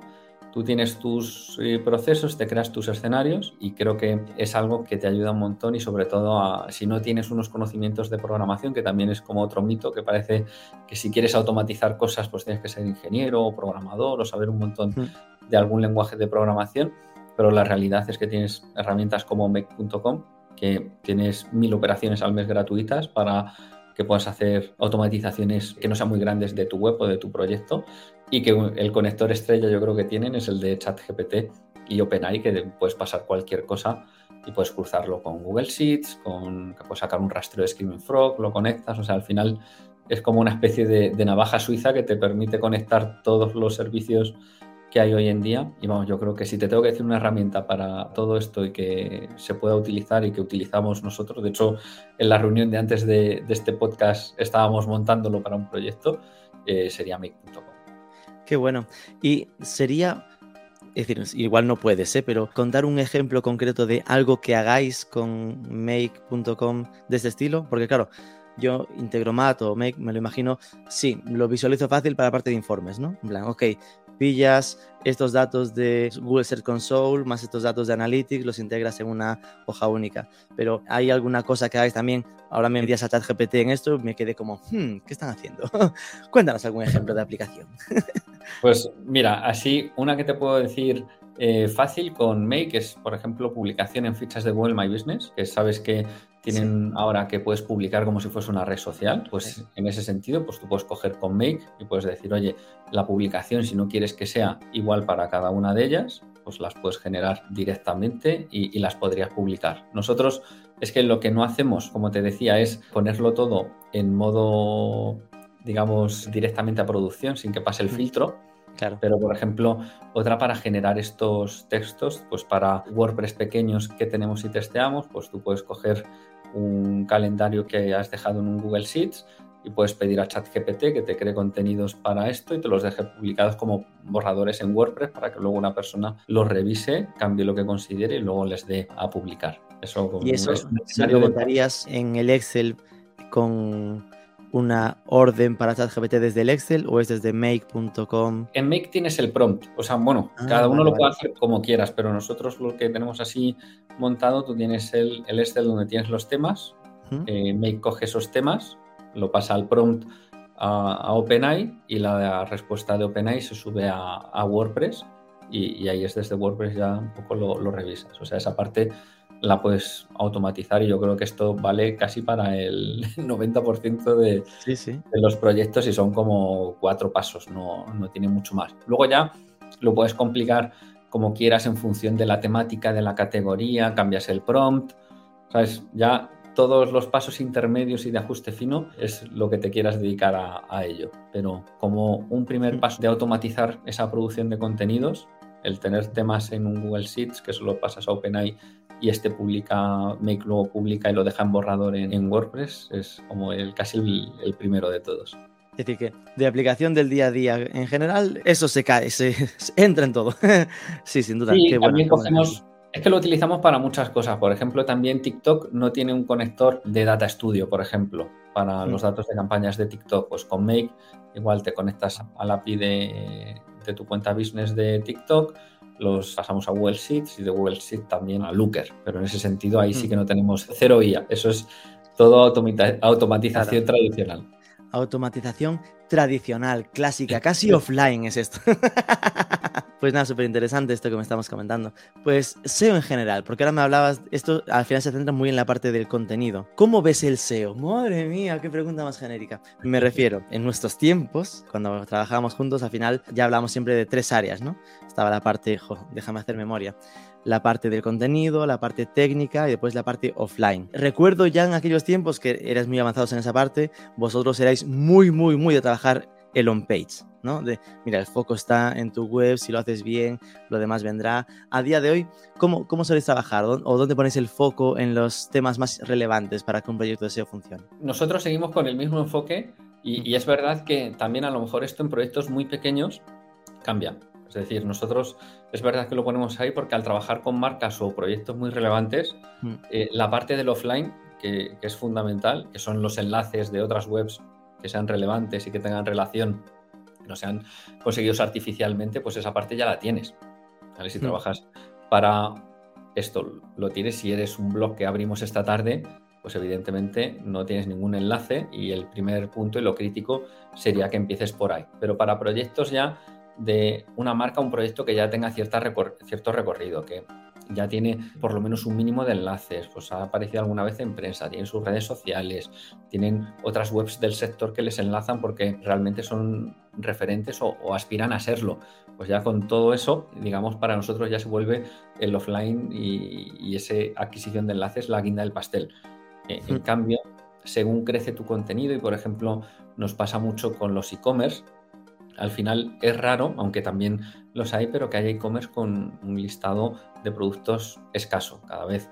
Tú tienes tus eh, procesos, te creas tus escenarios y creo que es algo que te ayuda un montón y sobre todo a, si no tienes unos conocimientos de programación, que también es como otro mito, que parece que si quieres automatizar cosas pues tienes que ser ingeniero o programador o saber un montón de algún lenguaje de programación, pero la realidad es que tienes herramientas como make.com, que tienes mil operaciones al mes gratuitas para que puedas hacer automatizaciones que no sean muy grandes de tu web o de tu proyecto y que el conector estrella yo creo que tienen es el de ChatGPT y OpenAI, que puedes pasar cualquier cosa y puedes cruzarlo con Google Sheets, con puedes sacar un rastreo de Screaming Frog, lo conectas, o sea, al final es como una especie de, de navaja suiza que te permite conectar todos los servicios que hay hoy en día. Y vamos, yo creo que si te tengo que decir una herramienta para todo esto y que se pueda utilizar y que utilizamos nosotros, de hecho, en la reunión de antes de, este podcast estábamos montándolo para un proyecto, eh, sería make.com. Qué bueno. Y sería, es decir, igual no puedes, ¿eh? pero contar un ejemplo concreto de algo que hagáis con make.com de este estilo, porque claro, yo Integromat o Make, me lo imagino, sí, lo visualizo fácil para la parte de informes, ¿no? En plan, ok, pillas estos datos de Google Search Console más estos datos de Analytics, los integras en una hoja única. Pero hay alguna cosa que hagáis también, ahora me envías a ChatGPT en esto, me quedé como, hmm, ¿qué están haciendo? Cuéntanos algún ejemplo de aplicación. pues mira, así una que te puedo decir eh, fácil con Make es, por ejemplo, publicación en fichas de Google My Business, que sabes que tienen ahora que puedes publicar como si fuese una red social, pues en ese sentido, pues tú puedes coger con Make y puedes decir, oye, la publicación, si no quieres que sea igual para cada una de ellas, pues las puedes generar directamente y, las podrías publicar. Nosotros es que lo que no hacemos, como te decía, es ponerlo todo en modo, digamos, directamente a producción sin que pase el filtro. Claro. Pero, por ejemplo, otra para generar estos textos, pues para WordPress pequeños que tenemos y testeamos, pues tú puedes coger un calendario que has dejado en un Google Sheets y puedes pedir a ChatGPT que te cree contenidos para esto y te los deje publicados como borradores en WordPress para que luego una persona los revise, cambie lo que considere y luego les dé a publicar. Eso ¿Y eso se lo montarías en el Excel con una orden para ChatGPT desde el Excel o es desde make.com? En Make tienes el prompt. O sea, bueno, ah, cada uno lo puede hacer como quieras, pero nosotros lo que tenemos así montado, tú tienes el, Excel donde tienes los temas. Eh, make coge esos temas, lo pasa al prompt a, OpenAI y la respuesta de OpenAI se sube a, WordPress y, ahí es desde WordPress ya un poco lo, lo revisas. O sea, esa parte la puedes automatizar y yo creo que esto vale casi para el 90% de, de los proyectos y son como cuatro pasos, no, no tiene mucho más. Luego ya lo puedes complicar como quieras en función de la temática de la categoría, cambias el prompt, ¿sabes? Ya todos los pasos intermedios y de ajuste fino es lo que te quieras dedicar a, ello. Pero como un primer paso de automatizar esa producción de contenidos, el tener temas en un Google Sheets que solo pasas a OpenAI y este publica, Make luego publica y lo deja en borrador en, WordPress, es como el, casi el, primero de todos. Es decir, que de aplicación del día a día en general, eso se cae, se, entra en todo. sí, sin duda. es que lo utilizamos para muchas cosas. Por ejemplo, también TikTok no tiene un conector de Data Studio, por ejemplo, para los datos de campañas de TikTok. Pues con Make igual te conectas al API de, de tu cuenta business de TikTok los pasamos a Google Sheets y de Google Sheets también a Looker. Pero en ese sentido ahí sí que no tenemos cero IA. Eso es todo automatización tradicional. Automatización tradicional, clásica, casi offline es esto. pues nada, súper interesante esto que me estamos comentando. Pues SEO en general, porque ahora me hablabas, esto al final se centra muy en la parte del contenido. ¿Cómo ves el SEO? Madre mía, qué pregunta más genérica. Me refiero, en nuestros tiempos, cuando trabajábamos juntos, al final ya hablábamos siempre de tres áreas, ¿no? Estaba la parte, déjame hacer memoria la parte del contenido, la parte técnica y después la parte offline. Recuerdo ya en aquellos tiempos que eras muy avanzados en esa parte, vosotros erais muy, muy, muy de trabajar el on-page, ¿no? De, mira, el foco está en tu web, si lo haces bien, lo demás vendrá. A día de hoy, ¿cómo, cómo soléis trabajar o dónde ponéis el foco en los temas más relevantes para que un proyecto de SEO funcione? Nosotros seguimos con el mismo enfoque y es verdad que también a lo mejor esto en proyectos muy pequeños cambia. Es decir, nosotros es verdad que lo ponemos ahí porque al trabajar con marcas o proyectos muy relevantes, mm. eh, la parte del offline, que, es fundamental, que son los enlaces de otras webs que sean relevantes y que tengan relación, que no sean conseguidos artificialmente, pues esa parte ya la tienes. Si mm. trabajas para esto, lo tienes si eres un blog que abrimos esta tarde, pues evidentemente no tienes ningún enlace y el primer punto y lo crítico sería que empieces por ahí. Pero para proyectos ya de una marca, un proyecto que ya tenga cierta cierto recorrido, que ya tiene por lo menos un mínimo de enlaces, pues ha aparecido alguna vez en prensa, tienen sus redes sociales, tienen otras webs del sector que les enlazan porque realmente son referentes o, aspiran a serlo. Pues ya con todo eso, digamos, para nosotros ya se vuelve el offline y, esa adquisición de enlaces la guinda del pastel. Eh, en cambio, según crece tu contenido y, por ejemplo, nos pasa mucho con los e-commerce, al final es raro, aunque también los hay, pero que haya e-commerce con un listado de productos escaso. Cada vez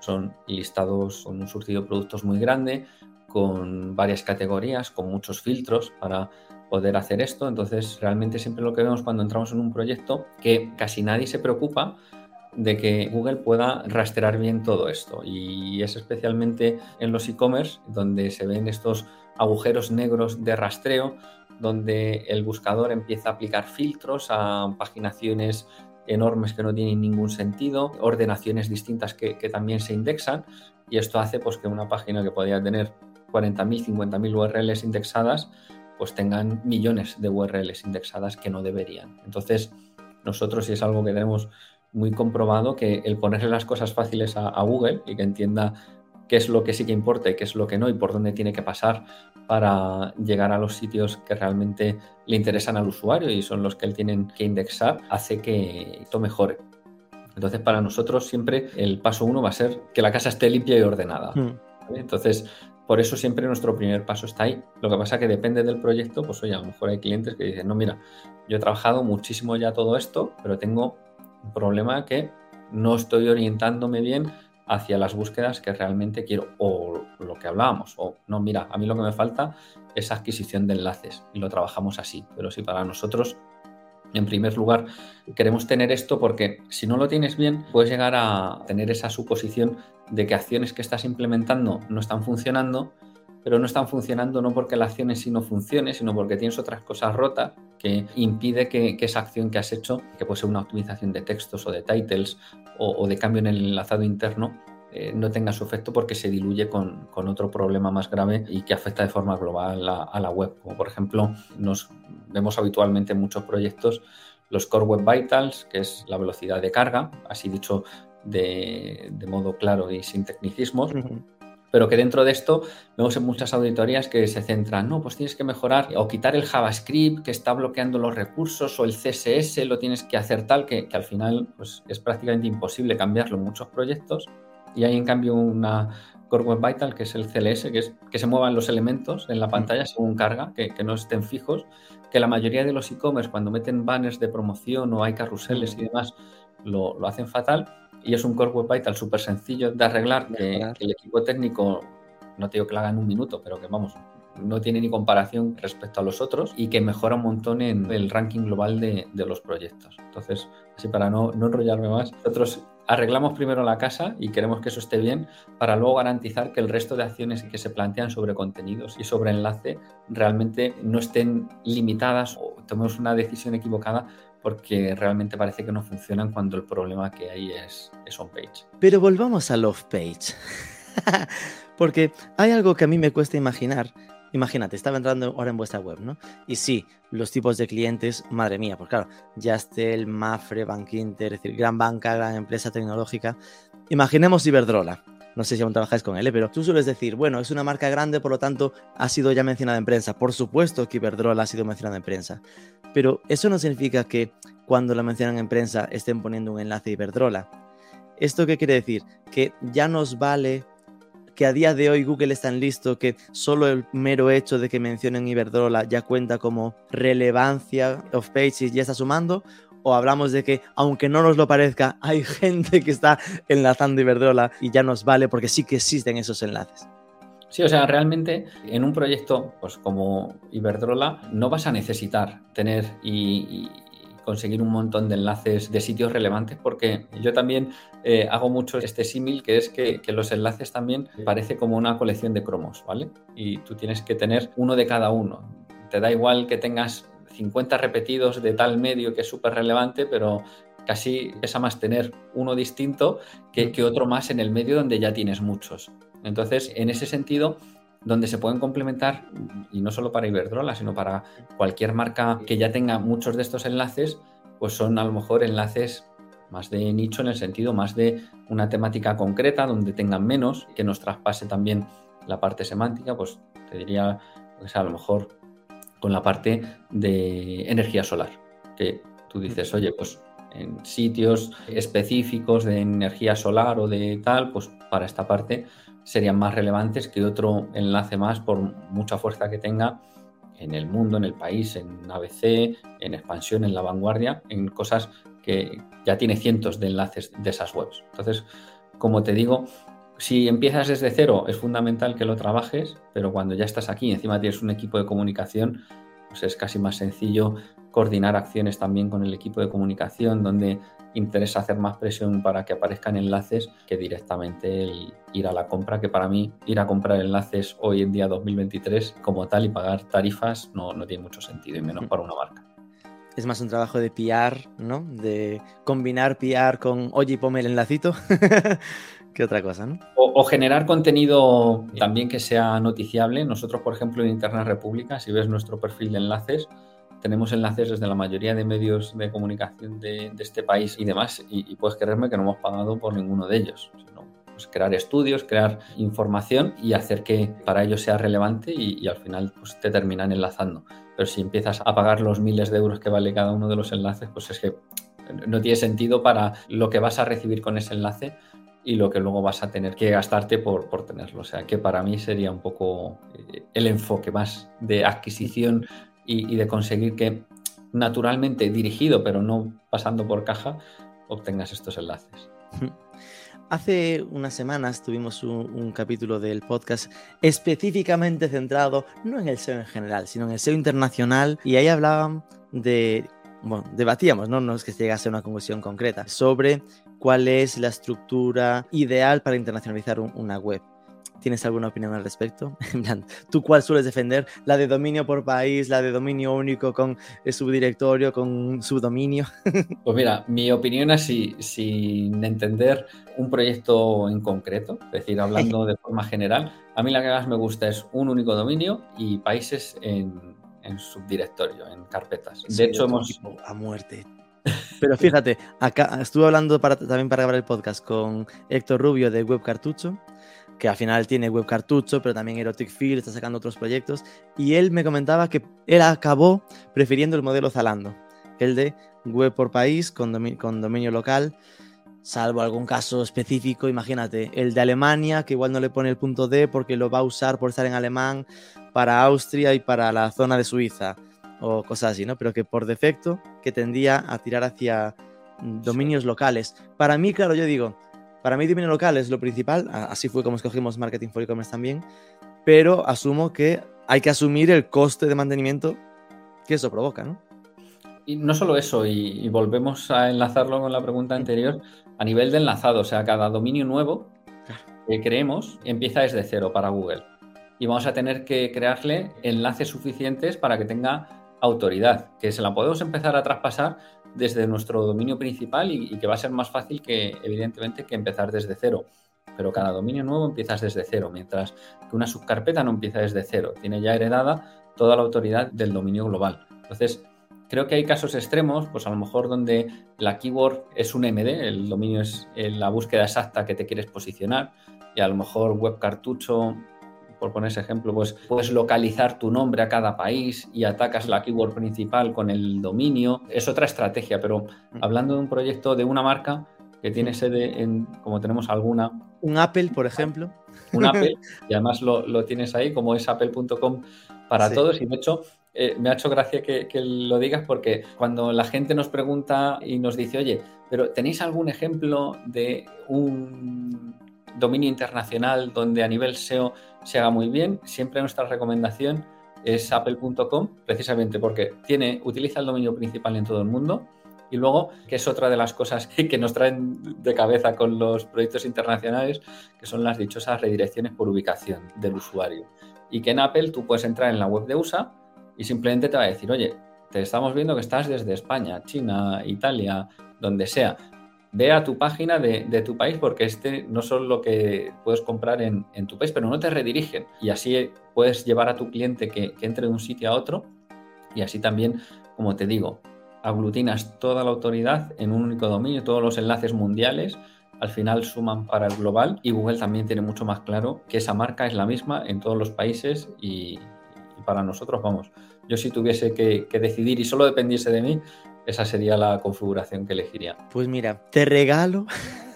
son listados con un surtido de productos muy grande, con varias categorías, con muchos filtros para poder hacer esto. Entonces, realmente siempre lo que vemos cuando entramos en un proyecto, que casi nadie se preocupa de que Google pueda rastrear bien todo esto. Y es especialmente en los e-commerce donde se ven estos agujeros negros de rastreo donde el buscador empieza a aplicar filtros a paginaciones enormes que no tienen ningún sentido, ordenaciones distintas que, también se indexan y esto hace pues, que una página que podría tener 40.000, 50.000 URLs indexadas, pues tengan millones de URLs indexadas que no deberían. Entonces, nosotros, si es algo que tenemos muy comprobado, que el ponerle las cosas fáciles a Google y que entienda qué es lo que sí que importa y qué es lo que no y por dónde tiene que pasar para llegar a los sitios que realmente le interesan al usuario y son los que él tiene que indexar, hace que esto mejore. Entonces, para nosotros siempre el paso uno va a ser que la casa esté limpia y ordenada. Hmm. Entonces, por eso siempre nuestro primer paso está ahí. Lo que pasa que depende del proyecto, pues oye, a lo mejor hay clientes que dicen, no, mira, yo he trabajado muchísimo ya todo esto, pero tengo un problema que no estoy orientándome bien hacia las búsquedas que realmente quiero o lo que hablábamos o no, mira, a mí lo que me falta es adquisición de enlaces y lo trabajamos así, pero si para nosotros en primer lugar, queremos tener esto porque si no lo tienes bien, puedes llegar a tener esa suposición de que acciones que estás implementando no están funcionando, pero no están funcionando no porque la acción en sí no funcione, sino porque tienes otras cosas rotas que impide que, esa acción que has hecho, que puede ser una optimización de textos o de titles o, de cambio en el enlazado interno, eh, no tenga su efecto porque se diluye con, otro problema más grave y que afecta de forma global a, la web. Como por ejemplo, nos vemos habitualmente en muchos proyectos los Core Web Vitals, que es la velocidad de carga, así dicho de, modo claro y sin tecnicismos. Pero que dentro de esto vemos en muchas auditorías que se centran, no, pues tienes que mejorar o quitar el JavaScript que está bloqueando los recursos o el CSS lo tienes que hacer tal que, al final pues, es prácticamente imposible cambiarlo en muchos proyectos. Y hay en cambio una Core Web Vital que es el CLS, que es que se muevan los elementos en la mm. pantalla según carga, que, no estén fijos, que la mayoría de los e-commerce cuando meten banners de promoción o hay carruseles y demás lo, lo hacen fatal y es un Core Web Vital súper sencillo de arreglar, que, el equipo técnico, no te digo que lo haga en un minuto, pero que vamos, no tiene ni comparación respecto a los otros y que mejora un montón en el ranking global de, los proyectos. Entonces, así para no, no enrollarme más, nosotros arreglamos primero la casa y queremos que eso esté bien para luego garantizar que el resto de acciones que se plantean sobre contenidos y sobre enlace realmente no estén limitadas o tomemos una decisión equivocada porque realmente parece que no funcionan cuando el problema que hay es, es on-page. Pero volvamos al off-page. porque hay algo que a mí me cuesta imaginar. Imagínate, estaba entrando ahora en vuestra web, ¿no? Y sí, los tipos de clientes, madre mía, porque claro, Yastel, Mafre, Bankinter, es decir, gran banca, gran empresa tecnológica. Imaginemos Iberdrola. No sé si aún trabajáis con él, pero tú sueles decir, bueno, es una marca grande, por lo tanto, ha sido ya mencionada en prensa. Por supuesto que Iberdrola ha sido mencionada en prensa. Pero eso no significa que cuando la mencionan en prensa estén poniendo un enlace a Iberdrola. ¿Esto qué quiere decir? Que ya nos vale que a día de hoy Google es tan listo que solo el mero hecho de que mencionen Iberdrola ya cuenta como relevancia of pages ya está sumando o hablamos de que, aunque no nos lo parezca, hay gente que está enlazando Iberdrola y ya nos vale porque sí que existen esos enlaces. Sí, o sea, realmente en un proyecto pues como Iberdrola no vas a necesitar tener y, conseguir un montón de enlaces de sitios relevantes porque yo también eh, hago mucho este símil que es que, que, los enlaces también parece como una colección de cromos, ¿vale? Y tú tienes que tener uno de cada uno. Te da igual que tengas 50 repetidos de tal medio que es súper relevante, pero casi pesa más tener uno distinto que, que, otro más en el medio donde ya tienes muchos. Entonces, en ese sentido, donde se pueden complementar, y no solo para Iberdrola, sino para cualquier marca que ya tenga muchos de estos enlaces, pues son a lo mejor enlaces más de nicho en el sentido más de una temática concreta, donde tengan menos, que nos traspase también la parte semántica, pues te diría, pues a lo mejor con la parte de energía solar, que tú dices, oye, pues en sitios específicos de energía solar o de tal, pues para esta parte serían más relevantes que otro enlace más por mucha fuerza que tenga en el mundo, en el país, en ABC, en expansión, en la vanguardia, en cosas que ya tiene cientos de enlaces de esas webs. Entonces, como te digo, si empiezas desde cero, es fundamental que lo trabajes, pero cuando ya estás aquí y encima tienes un equipo de comunicación, pues es casi más sencillo coordinar acciones también con el equipo de comunicación, donde interesa hacer más presión para que aparezcan enlaces que directamente el ir a la compra, que para mí ir a comprar enlaces hoy en día 2023 como tal y pagar tarifas no, no tiene mucho sentido, y menos para una marca. Es más un trabajo de PR, ¿no? De combinar PR con, oye, ponme el enlacito, que otra cosa, ¿no? O, generar contenido también que sea noticiable. Nosotros, por ejemplo, en Internet República, si ves nuestro perfil de enlaces, tenemos enlaces desde la mayoría de medios de comunicación de, este país y demás, y, puedes creerme que no hemos pagado por ninguno de ellos. pues crear estudios, crear información y hacer que para ellos sea relevante y, al final pues, te terminan enlazando. Pero si empiezas a pagar los miles de euros que vale cada uno de los enlaces, pues es que no tiene sentido para lo que vas a recibir con ese enlace y lo que luego vas a tener que gastarte por, por tenerlo. O sea que para mí sería un poco eh, el enfoque más de adquisición y, de conseguir que naturalmente dirigido, pero no pasando por caja, obtengas estos enlaces. Hace unas semanas tuvimos un, capítulo del podcast específicamente centrado no en el SEO en general, sino en el SEO internacional y ahí hablaban de, bueno, debatíamos, no, no es que llegase a una conclusión concreta, sobre cuál es la estructura ideal para internacionalizar una web. ¿Tienes alguna opinión al respecto? ¿Tú cuál sueles defender? ¿La de dominio por país, la de dominio único con subdirectorio, con subdominio? pues mira, mi opinión es sin entender un proyecto en concreto, es decir, hablando de forma general, a mí la que más me gusta es un único dominio y países en, subdirectorio, en carpetas. De hecho, hemos... A muerte. Pero fíjate, acá estuve hablando también para grabar el podcast con Héctor Rubio de Web Cartucho que al final tiene Web Cartucho, pero también Erotic Field, está sacando otros proyectos. Y él me comentaba que él acabó prefiriendo el modelo Zalando, el de web por país con, dominio local, salvo algún caso específico, imagínate, el de Alemania, que igual no le pone el punto D porque lo va a usar por estar en alemán para Austria y para la zona de Suiza, o cosas así, ¿no? Pero que por defecto, que tendía a tirar hacia dominios locales. Para mí, claro, yo digo, para mí dominio local es lo principal, así fue como escogimos Marketing for E-Commerce también, pero asumo que hay que asumir el coste de mantenimiento que eso provoca, ¿no? Y no solo eso, y, volvemos a enlazarlo con la pregunta anterior, a nivel de enlazado, o sea, cada dominio nuevo que creemos empieza desde cero para Google. Y vamos a tener que crearle enlaces suficientes para que tenga autoridad, que se la podemos empezar a traspasar desde nuestro dominio principal y, que va a ser más fácil que, evidentemente, que empezar desde cero. Pero cada dominio nuevo empiezas desde cero, mientras que una subcarpeta no empieza desde cero, tiene ya heredada toda la autoridad del dominio global. Entonces, Creo que hay casos extremos, pues a lo mejor donde la keyword es un MD, el dominio es eh, la búsqueda exacta que te quieres posicionar, y a lo mejor web cartucho, por poner ese ejemplo, pues puedes localizar tu nombre a cada país y atacas la keyword principal con el dominio. Es otra estrategia, pero mm. hablando de un proyecto de una marca que tiene mm. sede en, como tenemos alguna. Un Apple, por ejemplo. Un Apple, y además lo, tienes ahí, como es apple.com para todos, y de hecho eh, me ha hecho gracia que, lo digas porque cuando la gente nos pregunta y nos dice, oye, pero ¿tenéis algún ejemplo de un dominio internacional donde a nivel SEO se haga muy bien? Siempre nuestra recomendación es apple.com, precisamente porque tiene, utiliza el dominio principal en todo el mundo. Y luego, que es otra de las cosas que nos traen de cabeza con los proyectos internacionales, que son las dichosas redirecciones por ubicación del usuario. Y que en Apple tú puedes entrar en la web de USA y simplemente te va a decir, oye, te estamos viendo que estás desde España, China, Italia, donde sea. Ve a tu página de, tu país porque este no son lo que puedes comprar en, tu país, pero no te redirigen. Y así puedes llevar a tu cliente que, que entre de un sitio a otro y así también, como te digo, aglutinas toda la autoridad en un único dominio, todos los enlaces mundiales al final suman para el global y Google también tiene mucho más claro que esa marca es la misma en todos los países y, para nosotros, vamos, yo si tuviese que, decidir y solo dependiese de mí, esa sería la configuración que elegiría. Pues mira, te regalo,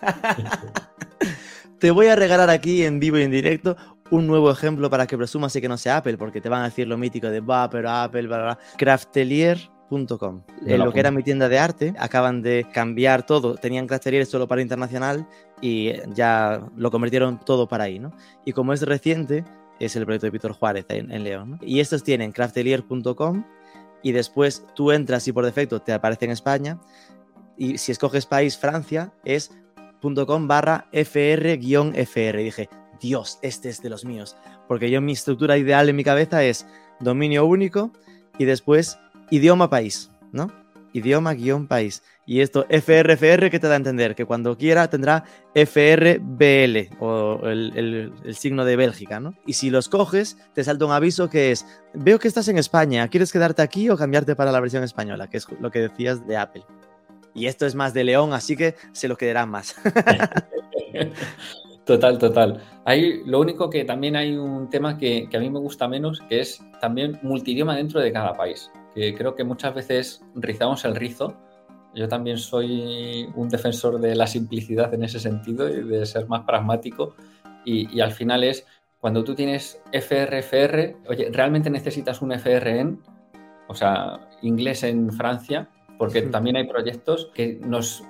te voy a regalar aquí en vivo y en directo un nuevo ejemplo para que presumas y que no sea Apple, porque te van a decir lo mítico de va, pero Apple, bla, bla, Craftelier.com. En lo que era mi tienda de arte, acaban de cambiar todo. Tenían Craftelier solo para internacional y ya lo convirtieron todo para ahí, ¿no? Y como es reciente, es el proyecto de Víctor Juárez en, León. Y estos tienen craftelier.com y después tú entras y por defecto te aparece en España y si escoges país Francia es .com barra fr-fr. dije, Dios, este es de los míos. Porque yo mi estructura ideal en mi cabeza es dominio único y después idioma país, ¿no? Idioma-país. Y esto FRFR, que te da a entender? Que cuando quiera tendrá FRBL o el, signo de Bélgica, ¿no? Y si los coges, te salta un aviso que es, veo que estás en España, ¿quieres quedarte aquí o cambiarte para la versión española? Que es lo que decías de Apple. Y esto es más de León, así que se lo quedarán más. Total, total. Hay, lo único que también hay un tema que, que, a mí me gusta menos, que es también multidioma dentro de cada país creo que muchas veces rizamos el rizo. Yo también soy un defensor de la simplicidad en ese sentido y de ser más pragmático. Y, al final es cuando tú tienes FRFR, oye, ¿realmente necesitas un FRN? O sea, inglés en Francia, porque también hay proyectos que nos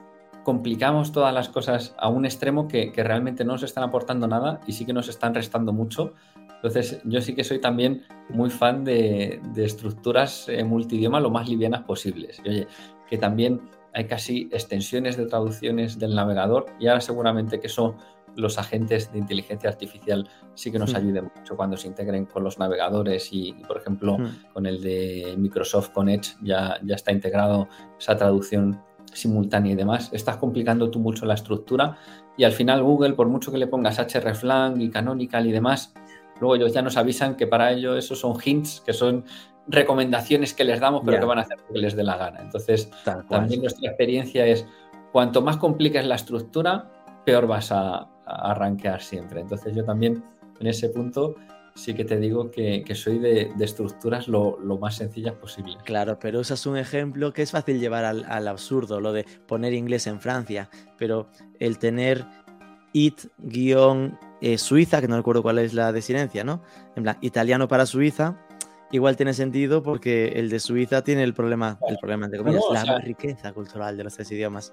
complicamos todas las cosas a un extremo que, que, realmente no nos están aportando nada y sí que nos están restando mucho entonces, yo sí que soy también muy fan de, estructuras eh, multidioma lo más livianas posibles. Y oye, que también hay casi extensiones de traducciones del navegador y ahora seguramente que son los agentes de inteligencia artificial sí que nos hmm. ayuden mucho cuando se integren con los navegadores y, por ejemplo, hmm. con el de Microsoft con Edge ya, ya está integrado esa traducción simultánea y demás. Estás complicando tú mucho la estructura y al final Google, por mucho que le pongas hreflang y canonical y demás, Luego ellos ya nos avisan que para ello esos son hints, que son recomendaciones que les damos, pero que van a hacer lo que les dé la gana. Entonces, también nuestra experiencia es, cuanto más compliques la estructura, peor vas a, a rankear siempre. Entonces yo también en ese punto sí que te digo que, soy de, estructuras lo, más sencillas posible. Claro, pero usas un ejemplo que es fácil llevar al, absurdo, lo de poner inglés en Francia, pero el tener it-suiza, que no recuerdo cuál es la desinencia, ¿no? En plan, italiano para Suiza, igual tiene sentido porque el de Suiza tiene el problema, el problema de comillas, la riqueza cultural de los tres idiomas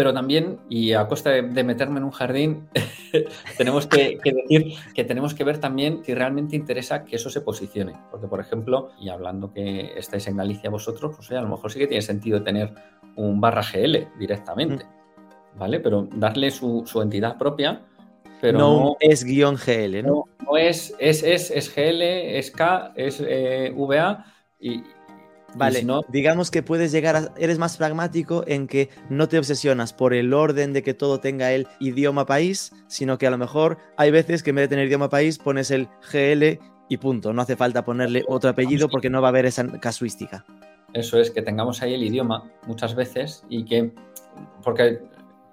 pero también, y a costa de, meterme en un jardín, tenemos que, decir que tenemos que ver también si realmente interesa que eso se posicione. Porque, por ejemplo, y hablando que estáis en Galicia vosotros, pues a lo mejor sí que tiene sentido tener un barra GL directamente, ¿vale? Pero darle su, entidad propia. Pero no, es guion GL, ¿no? No, es, es, es, es, GL, es K, es eh, VA y, Vale, no... digamos que puedes llegar a, eres más pragmático en que no te obsesionas por el orden de que todo tenga el idioma país, sino que a lo mejor hay veces que en vez de tener idioma país pones el GL y punto, no hace falta ponerle otro apellido porque no va a haber esa casuística. Eso es, que tengamos ahí el idioma muchas veces y que, porque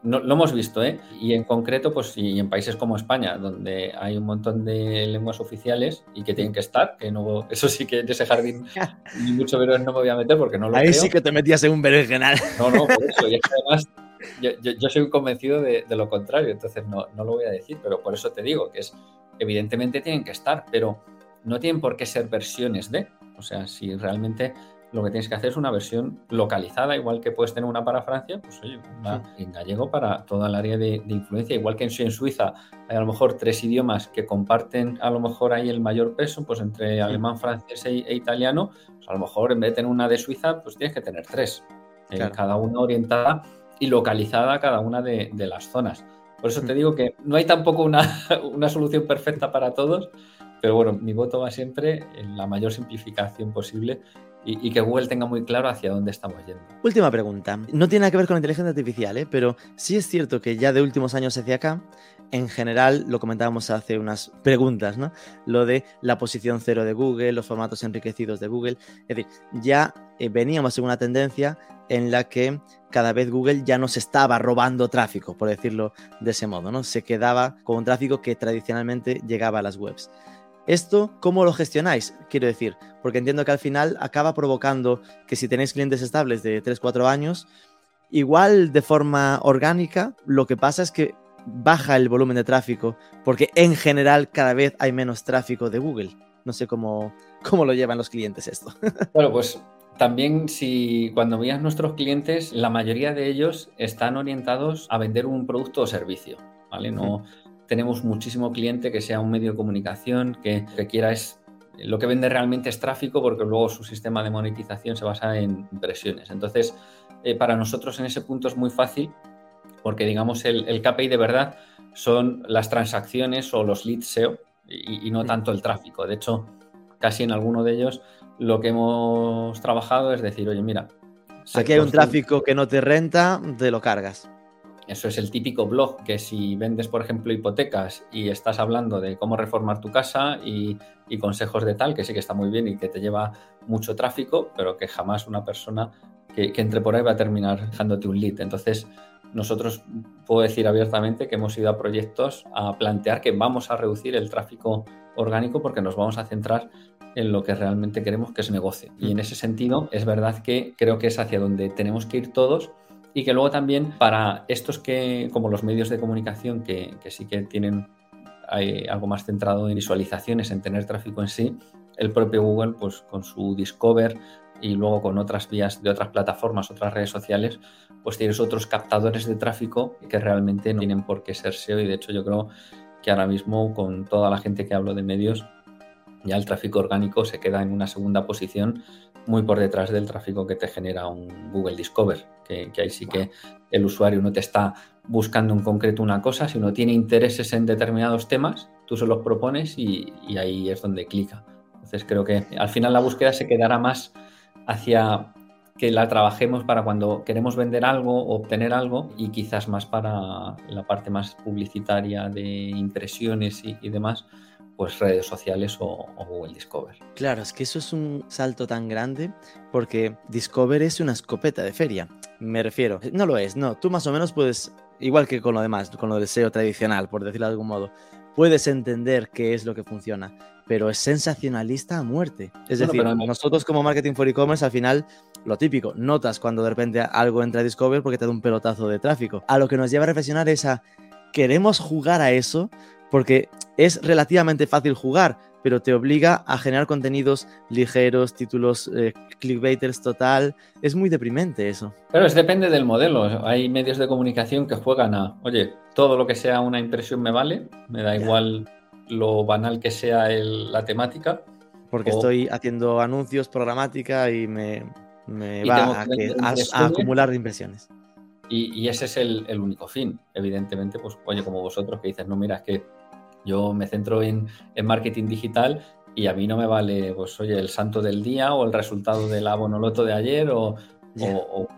no, lo hemos visto, ¿eh? Y en concreto, pues y en países como España, donde hay un montón de lenguas oficiales y que tienen que estar, que no, eso sí que en ese jardín ni mucho menos no me voy a meter porque no lo Ahí sí que te metías en un berenjenal. No, no, por eso. Y es que además yo, yo, soy convencido de, de, lo contrario, entonces no, no lo voy a decir, pero por eso te digo que es, evidentemente tienen que estar, pero no tienen por qué ser versiones de. O sea, si realmente lo que tienes que hacer es una versión localizada, igual que puedes tener una para Francia, pues oye, una en gallego para toda el área de, influencia, igual que en, en, Suiza hay a lo mejor tres idiomas que comparten a lo mejor ahí el mayor peso, pues entre alemán, francés e, e, italiano, pues a lo mejor en vez de tener una de Suiza, pues tienes que tener tres, eh, cada una orientada y localizada a cada una de, las zonas. Por eso te digo que no hay tampoco una, una solución perfecta para todos, pero bueno, mi voto va siempre en la mayor simplificación posible y, que Google tenga muy claro hacia dónde estamos yendo. Última pregunta. No tiene nada que ver con la inteligencia artificial, ¿eh? pero sí es cierto que ya de últimos años hacia acá, en general, lo comentábamos hace unas preguntas, ¿no? Lo de la posición cero de Google, los formatos enriquecidos de Google. Es decir, ya eh, veníamos en una tendencia en la que cada vez Google ya nos estaba robando tráfico, por decirlo de ese modo, ¿no? Se quedaba con un tráfico que tradicionalmente llegaba a las webs. ¿Esto cómo lo gestionáis? Quiero decir, porque entiendo que al final acaba provocando que si tenéis clientes estables de 3-4 años, igual de forma orgánica, lo que pasa es que baja el volumen de tráfico, porque en general cada vez hay menos tráfico de Google. No sé cómo, cómo lo llevan los clientes esto. Bueno, pues también si cuando veas nuestros clientes, la mayoría de ellos están orientados a vender un producto o servicio, ¿vale? No, tenemos muchísimo cliente que sea un medio de comunicación, que requiera es lo que vende realmente es tráfico porque luego su sistema de monetización se basa en impresiones. Entonces, eh, para nosotros en ese punto es muy fácil porque, digamos, el, KPI de verdad son las transacciones o los leads SEO y, no tanto el tráfico. De hecho, casi en alguno de ellos lo que hemos trabajado es decir, oye, mira. Aquí hay un tráfico que no te renta, te lo cargas. Eso es el típico blog que si vendes, por ejemplo, hipotecas y estás hablando de cómo reformar tu casa y, consejos de tal, que sí que está muy bien y que te lleva mucho tráfico, pero que jamás una persona que, entre por ahí va a terminar dejándote un lead. Entonces, nosotros puedo decir abiertamente que hemos ido a proyectos a plantear que vamos a reducir el tráfico orgánico porque nos vamos a centrar en lo que realmente queremos que es negocio. Y en ese sentido, es verdad que creo que es hacia donde tenemos que ir todos y que luego también para estos que, como los medios de comunicación, que, sí que tienen algo más centrado en visualizaciones, en tener tráfico en sí, el propio Google, pues con su Discover y luego con otras vías de otras plataformas, otras redes sociales, pues tienes otros captadores de tráfico que realmente no tienen por qué ser SEO y de hecho yo creo que ahora mismo con toda la gente que hablo de medios, ya el tráfico orgánico se queda en una segunda posición muy por detrás del tráfico que te genera un Google Discover, que, ahí sí que el usuario no te está buscando en concreto una cosa, sino tiene intereses en determinados temas, tú se los propones y, ahí es donde clica. Entonces creo que al final la búsqueda se quedará más hacia que la trabajemos para cuando queremos vender algo o obtener algo y quizás más para la parte más publicitaria de impresiones y demás, pues redes sociales o, Google Discover. Claro, es que eso es un salto tan grande porque Discover es una escopeta de feria. Me refiero, no lo es, no, tú más o menos puedes, igual que con lo demás, con lo del SEO tradicional, por decirlo de algún modo, puedes entender qué es lo que funciona, pero es sensacionalista a muerte. Es decir, nosotros como marketing for e-commerce al final, lo típico, notas cuando de repente algo entra a Discover porque te da un pelotazo de tráfico. A lo que nos lleva a reflexionar es a, ¿queremos jugar a eso? Porque es relativamente fácil jugar, pero te obliga a generar contenidos ligeros, títulos eh, clickbaiters total. Es muy deprimente eso. Pero es depende del modelo. Hay medios de comunicación que juegan a, oye, todo lo que sea una impresión me vale, me da igual lo banal que sea la temática. Porque estoy haciendo anuncios, programática y me, va a, acumular impresiones. Y, ese es el, el, único fin. Evidentemente, pues oye, como vosotros que dices, no, mira, es que yo me centro en, marketing digital y a mí no me vale, pues oye, el santo del día o el resultado de la bonoloto de ayer o,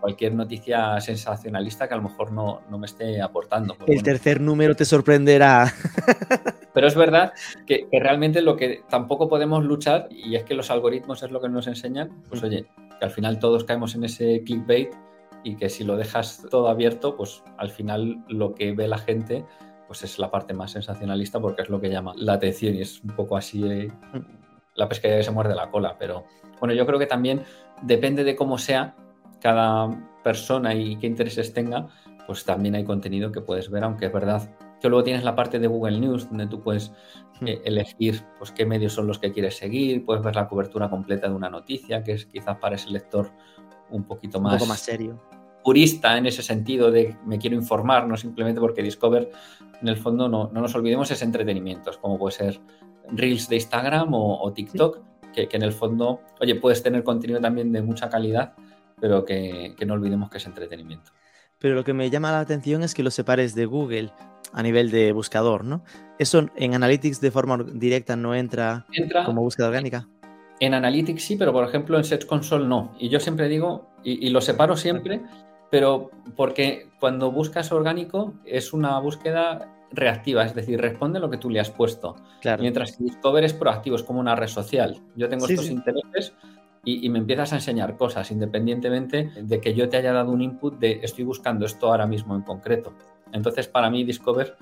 cualquier noticia sensacionalista que a lo mejor no, me esté aportando. Pues el tercer número te sorprenderá. Pero es verdad que, realmente lo que tampoco podemos luchar, y es que los algoritmos es lo que nos enseñan, pues oye, que al final todos caemos en ese clickbait y que si lo dejas todo abierto, pues al final lo que ve la gente pues es la parte más sensacionalista porque es lo que llama la atención y es un poco así eh, la pescadilla que se muerde la cola. Pero bueno, yo creo que también depende de cómo sea cada persona y qué intereses tenga, pues también hay contenido que puedes ver, aunque es verdad que luego tienes la parte de Google News donde tú puedes eh, elegir pues, qué medios son los que quieres seguir, puedes ver la cobertura completa de una noticia, que es quizás para ese lector un poquito más, un poco más serio purista en ese sentido de me quiero informar, no simplemente porque Discover, en el fondo, no, no nos olvidemos, es entretenimiento, como puede ser Reels de Instagram o, TikTok, que, en el fondo, oye, puedes tener contenido también de mucha calidad, pero que, no olvidemos que es entretenimiento. Pero lo que me llama la atención es que lo separes de Google a nivel de buscador, ¿no? Eso en Analytics de forma directa no entra, entra como búsqueda orgánica. En Analytics sí, pero por ejemplo en Search Console no. Y yo siempre digo, y, y lo separo siempre, pero porque cuando buscas orgánico es una búsqueda reactiva, es decir, responde lo que tú le has puesto. Mientras que Discover es proactivo, es como una red social. Yo tengo estos intereses y, me empiezas a enseñar cosas independientemente de que yo te haya dado un input de estoy buscando esto ahora mismo en concreto. Entonces, para mí, Discover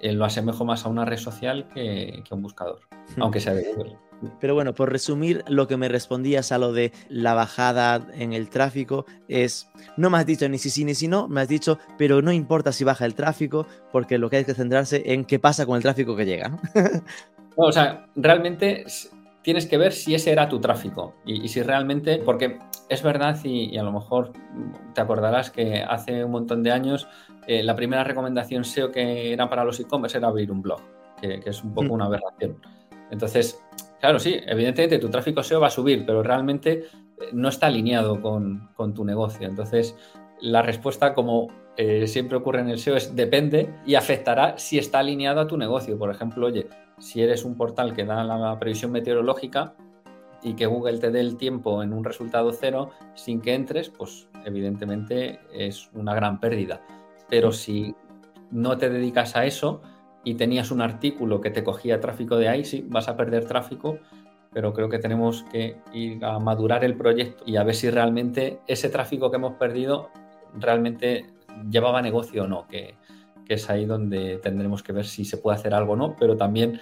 eh, lo asemejo más a una red social que, que a un buscador, hmm. aunque sea de Google. Pero bueno, por resumir, lo que me respondías a lo de la bajada en el tráfico es, no me has dicho ni si sí ni si no, me has dicho, pero no importa si baja el tráfico, porque lo que hay que centrarse en qué pasa con el tráfico que llega. o sea, realmente tienes que ver si ese era tu tráfico y, si realmente, porque es verdad y, a lo mejor te acordarás que hace un montón de años eh, la primera recomendación SEO que era para los e-commerce era abrir un blog, que, que es un poco mm. una aberración. Entonces, Claro, sí, evidentemente tu tráfico SEO va a subir, pero realmente eh, no está alineado con, tu negocio. Entonces, la respuesta, como eh, siempre ocurre en el SEO, es depende y afectará si está alineado a tu negocio. Por ejemplo, oye, si eres un portal que da la previsión meteorológica y que Google te dé el tiempo en un resultado cero sin que entres, pues evidentemente es una gran pérdida. Pero si no te dedicas a eso, y tenías un artículo que te cogía tráfico de ahí, sí, vas a perder tráfico, pero creo que tenemos que ir a madurar el proyecto y a ver si realmente ese tráfico que hemos perdido realmente llevaba negocio o no, que, que es ahí donde tendremos que ver si se puede hacer algo o no, pero también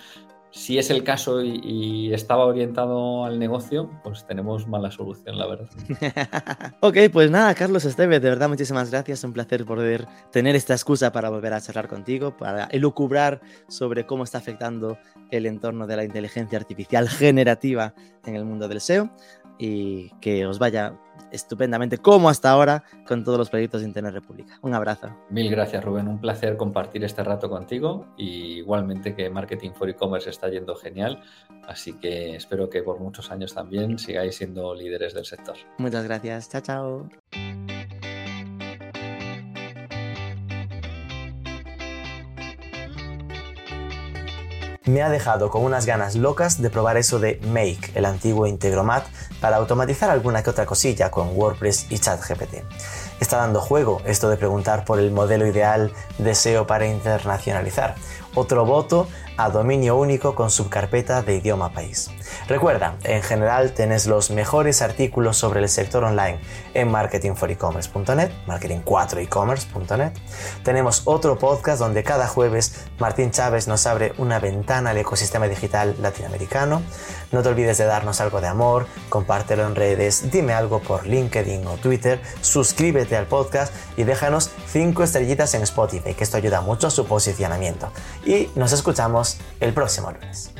si es el caso y, estaba orientado al negocio, pues tenemos mala solución, la verdad. ok, pues nada, Carlos Esteve, de verdad muchísimas gracias. Un placer poder tener esta excusa para volver a charlar contigo, para elucubrar sobre cómo está afectando el entorno de la inteligencia artificial generativa en el mundo del SEO y que os vaya estupendamente como hasta ahora con todos los proyectos de Internet República. Un abrazo. Mil gracias Rubén, un placer compartir este rato contigo y igualmente que Marketing for E-Commerce está yendo genial, así que espero que por muchos años también sigáis siendo líderes del sector. Muchas gracias, chao chao. Me ha dejado con unas ganas locas de probar eso de Make, el antiguo Integromat, para automatizar alguna que otra cosilla con WordPress y ChatGPT. Está dando juego esto de preguntar por el modelo ideal de SEO para internacionalizar. otro voto a dominio único con subcarpeta de idioma país. Recuerda, en general tenés los mejores artículos sobre el sector online en marketingforecommerce.net, marketing4ecommerce.net. Tenemos otro podcast donde cada jueves Martín Chávez nos abre una ventana al ecosistema digital latinoamericano. No te olvides de darnos algo de amor, compártelo en redes, dime algo por LinkedIn o Twitter, suscríbete al podcast y déjanos 5 estrellitas en Spotify, que esto ayuda mucho a su posicionamiento. Y nos escuchamos el próximo lunes.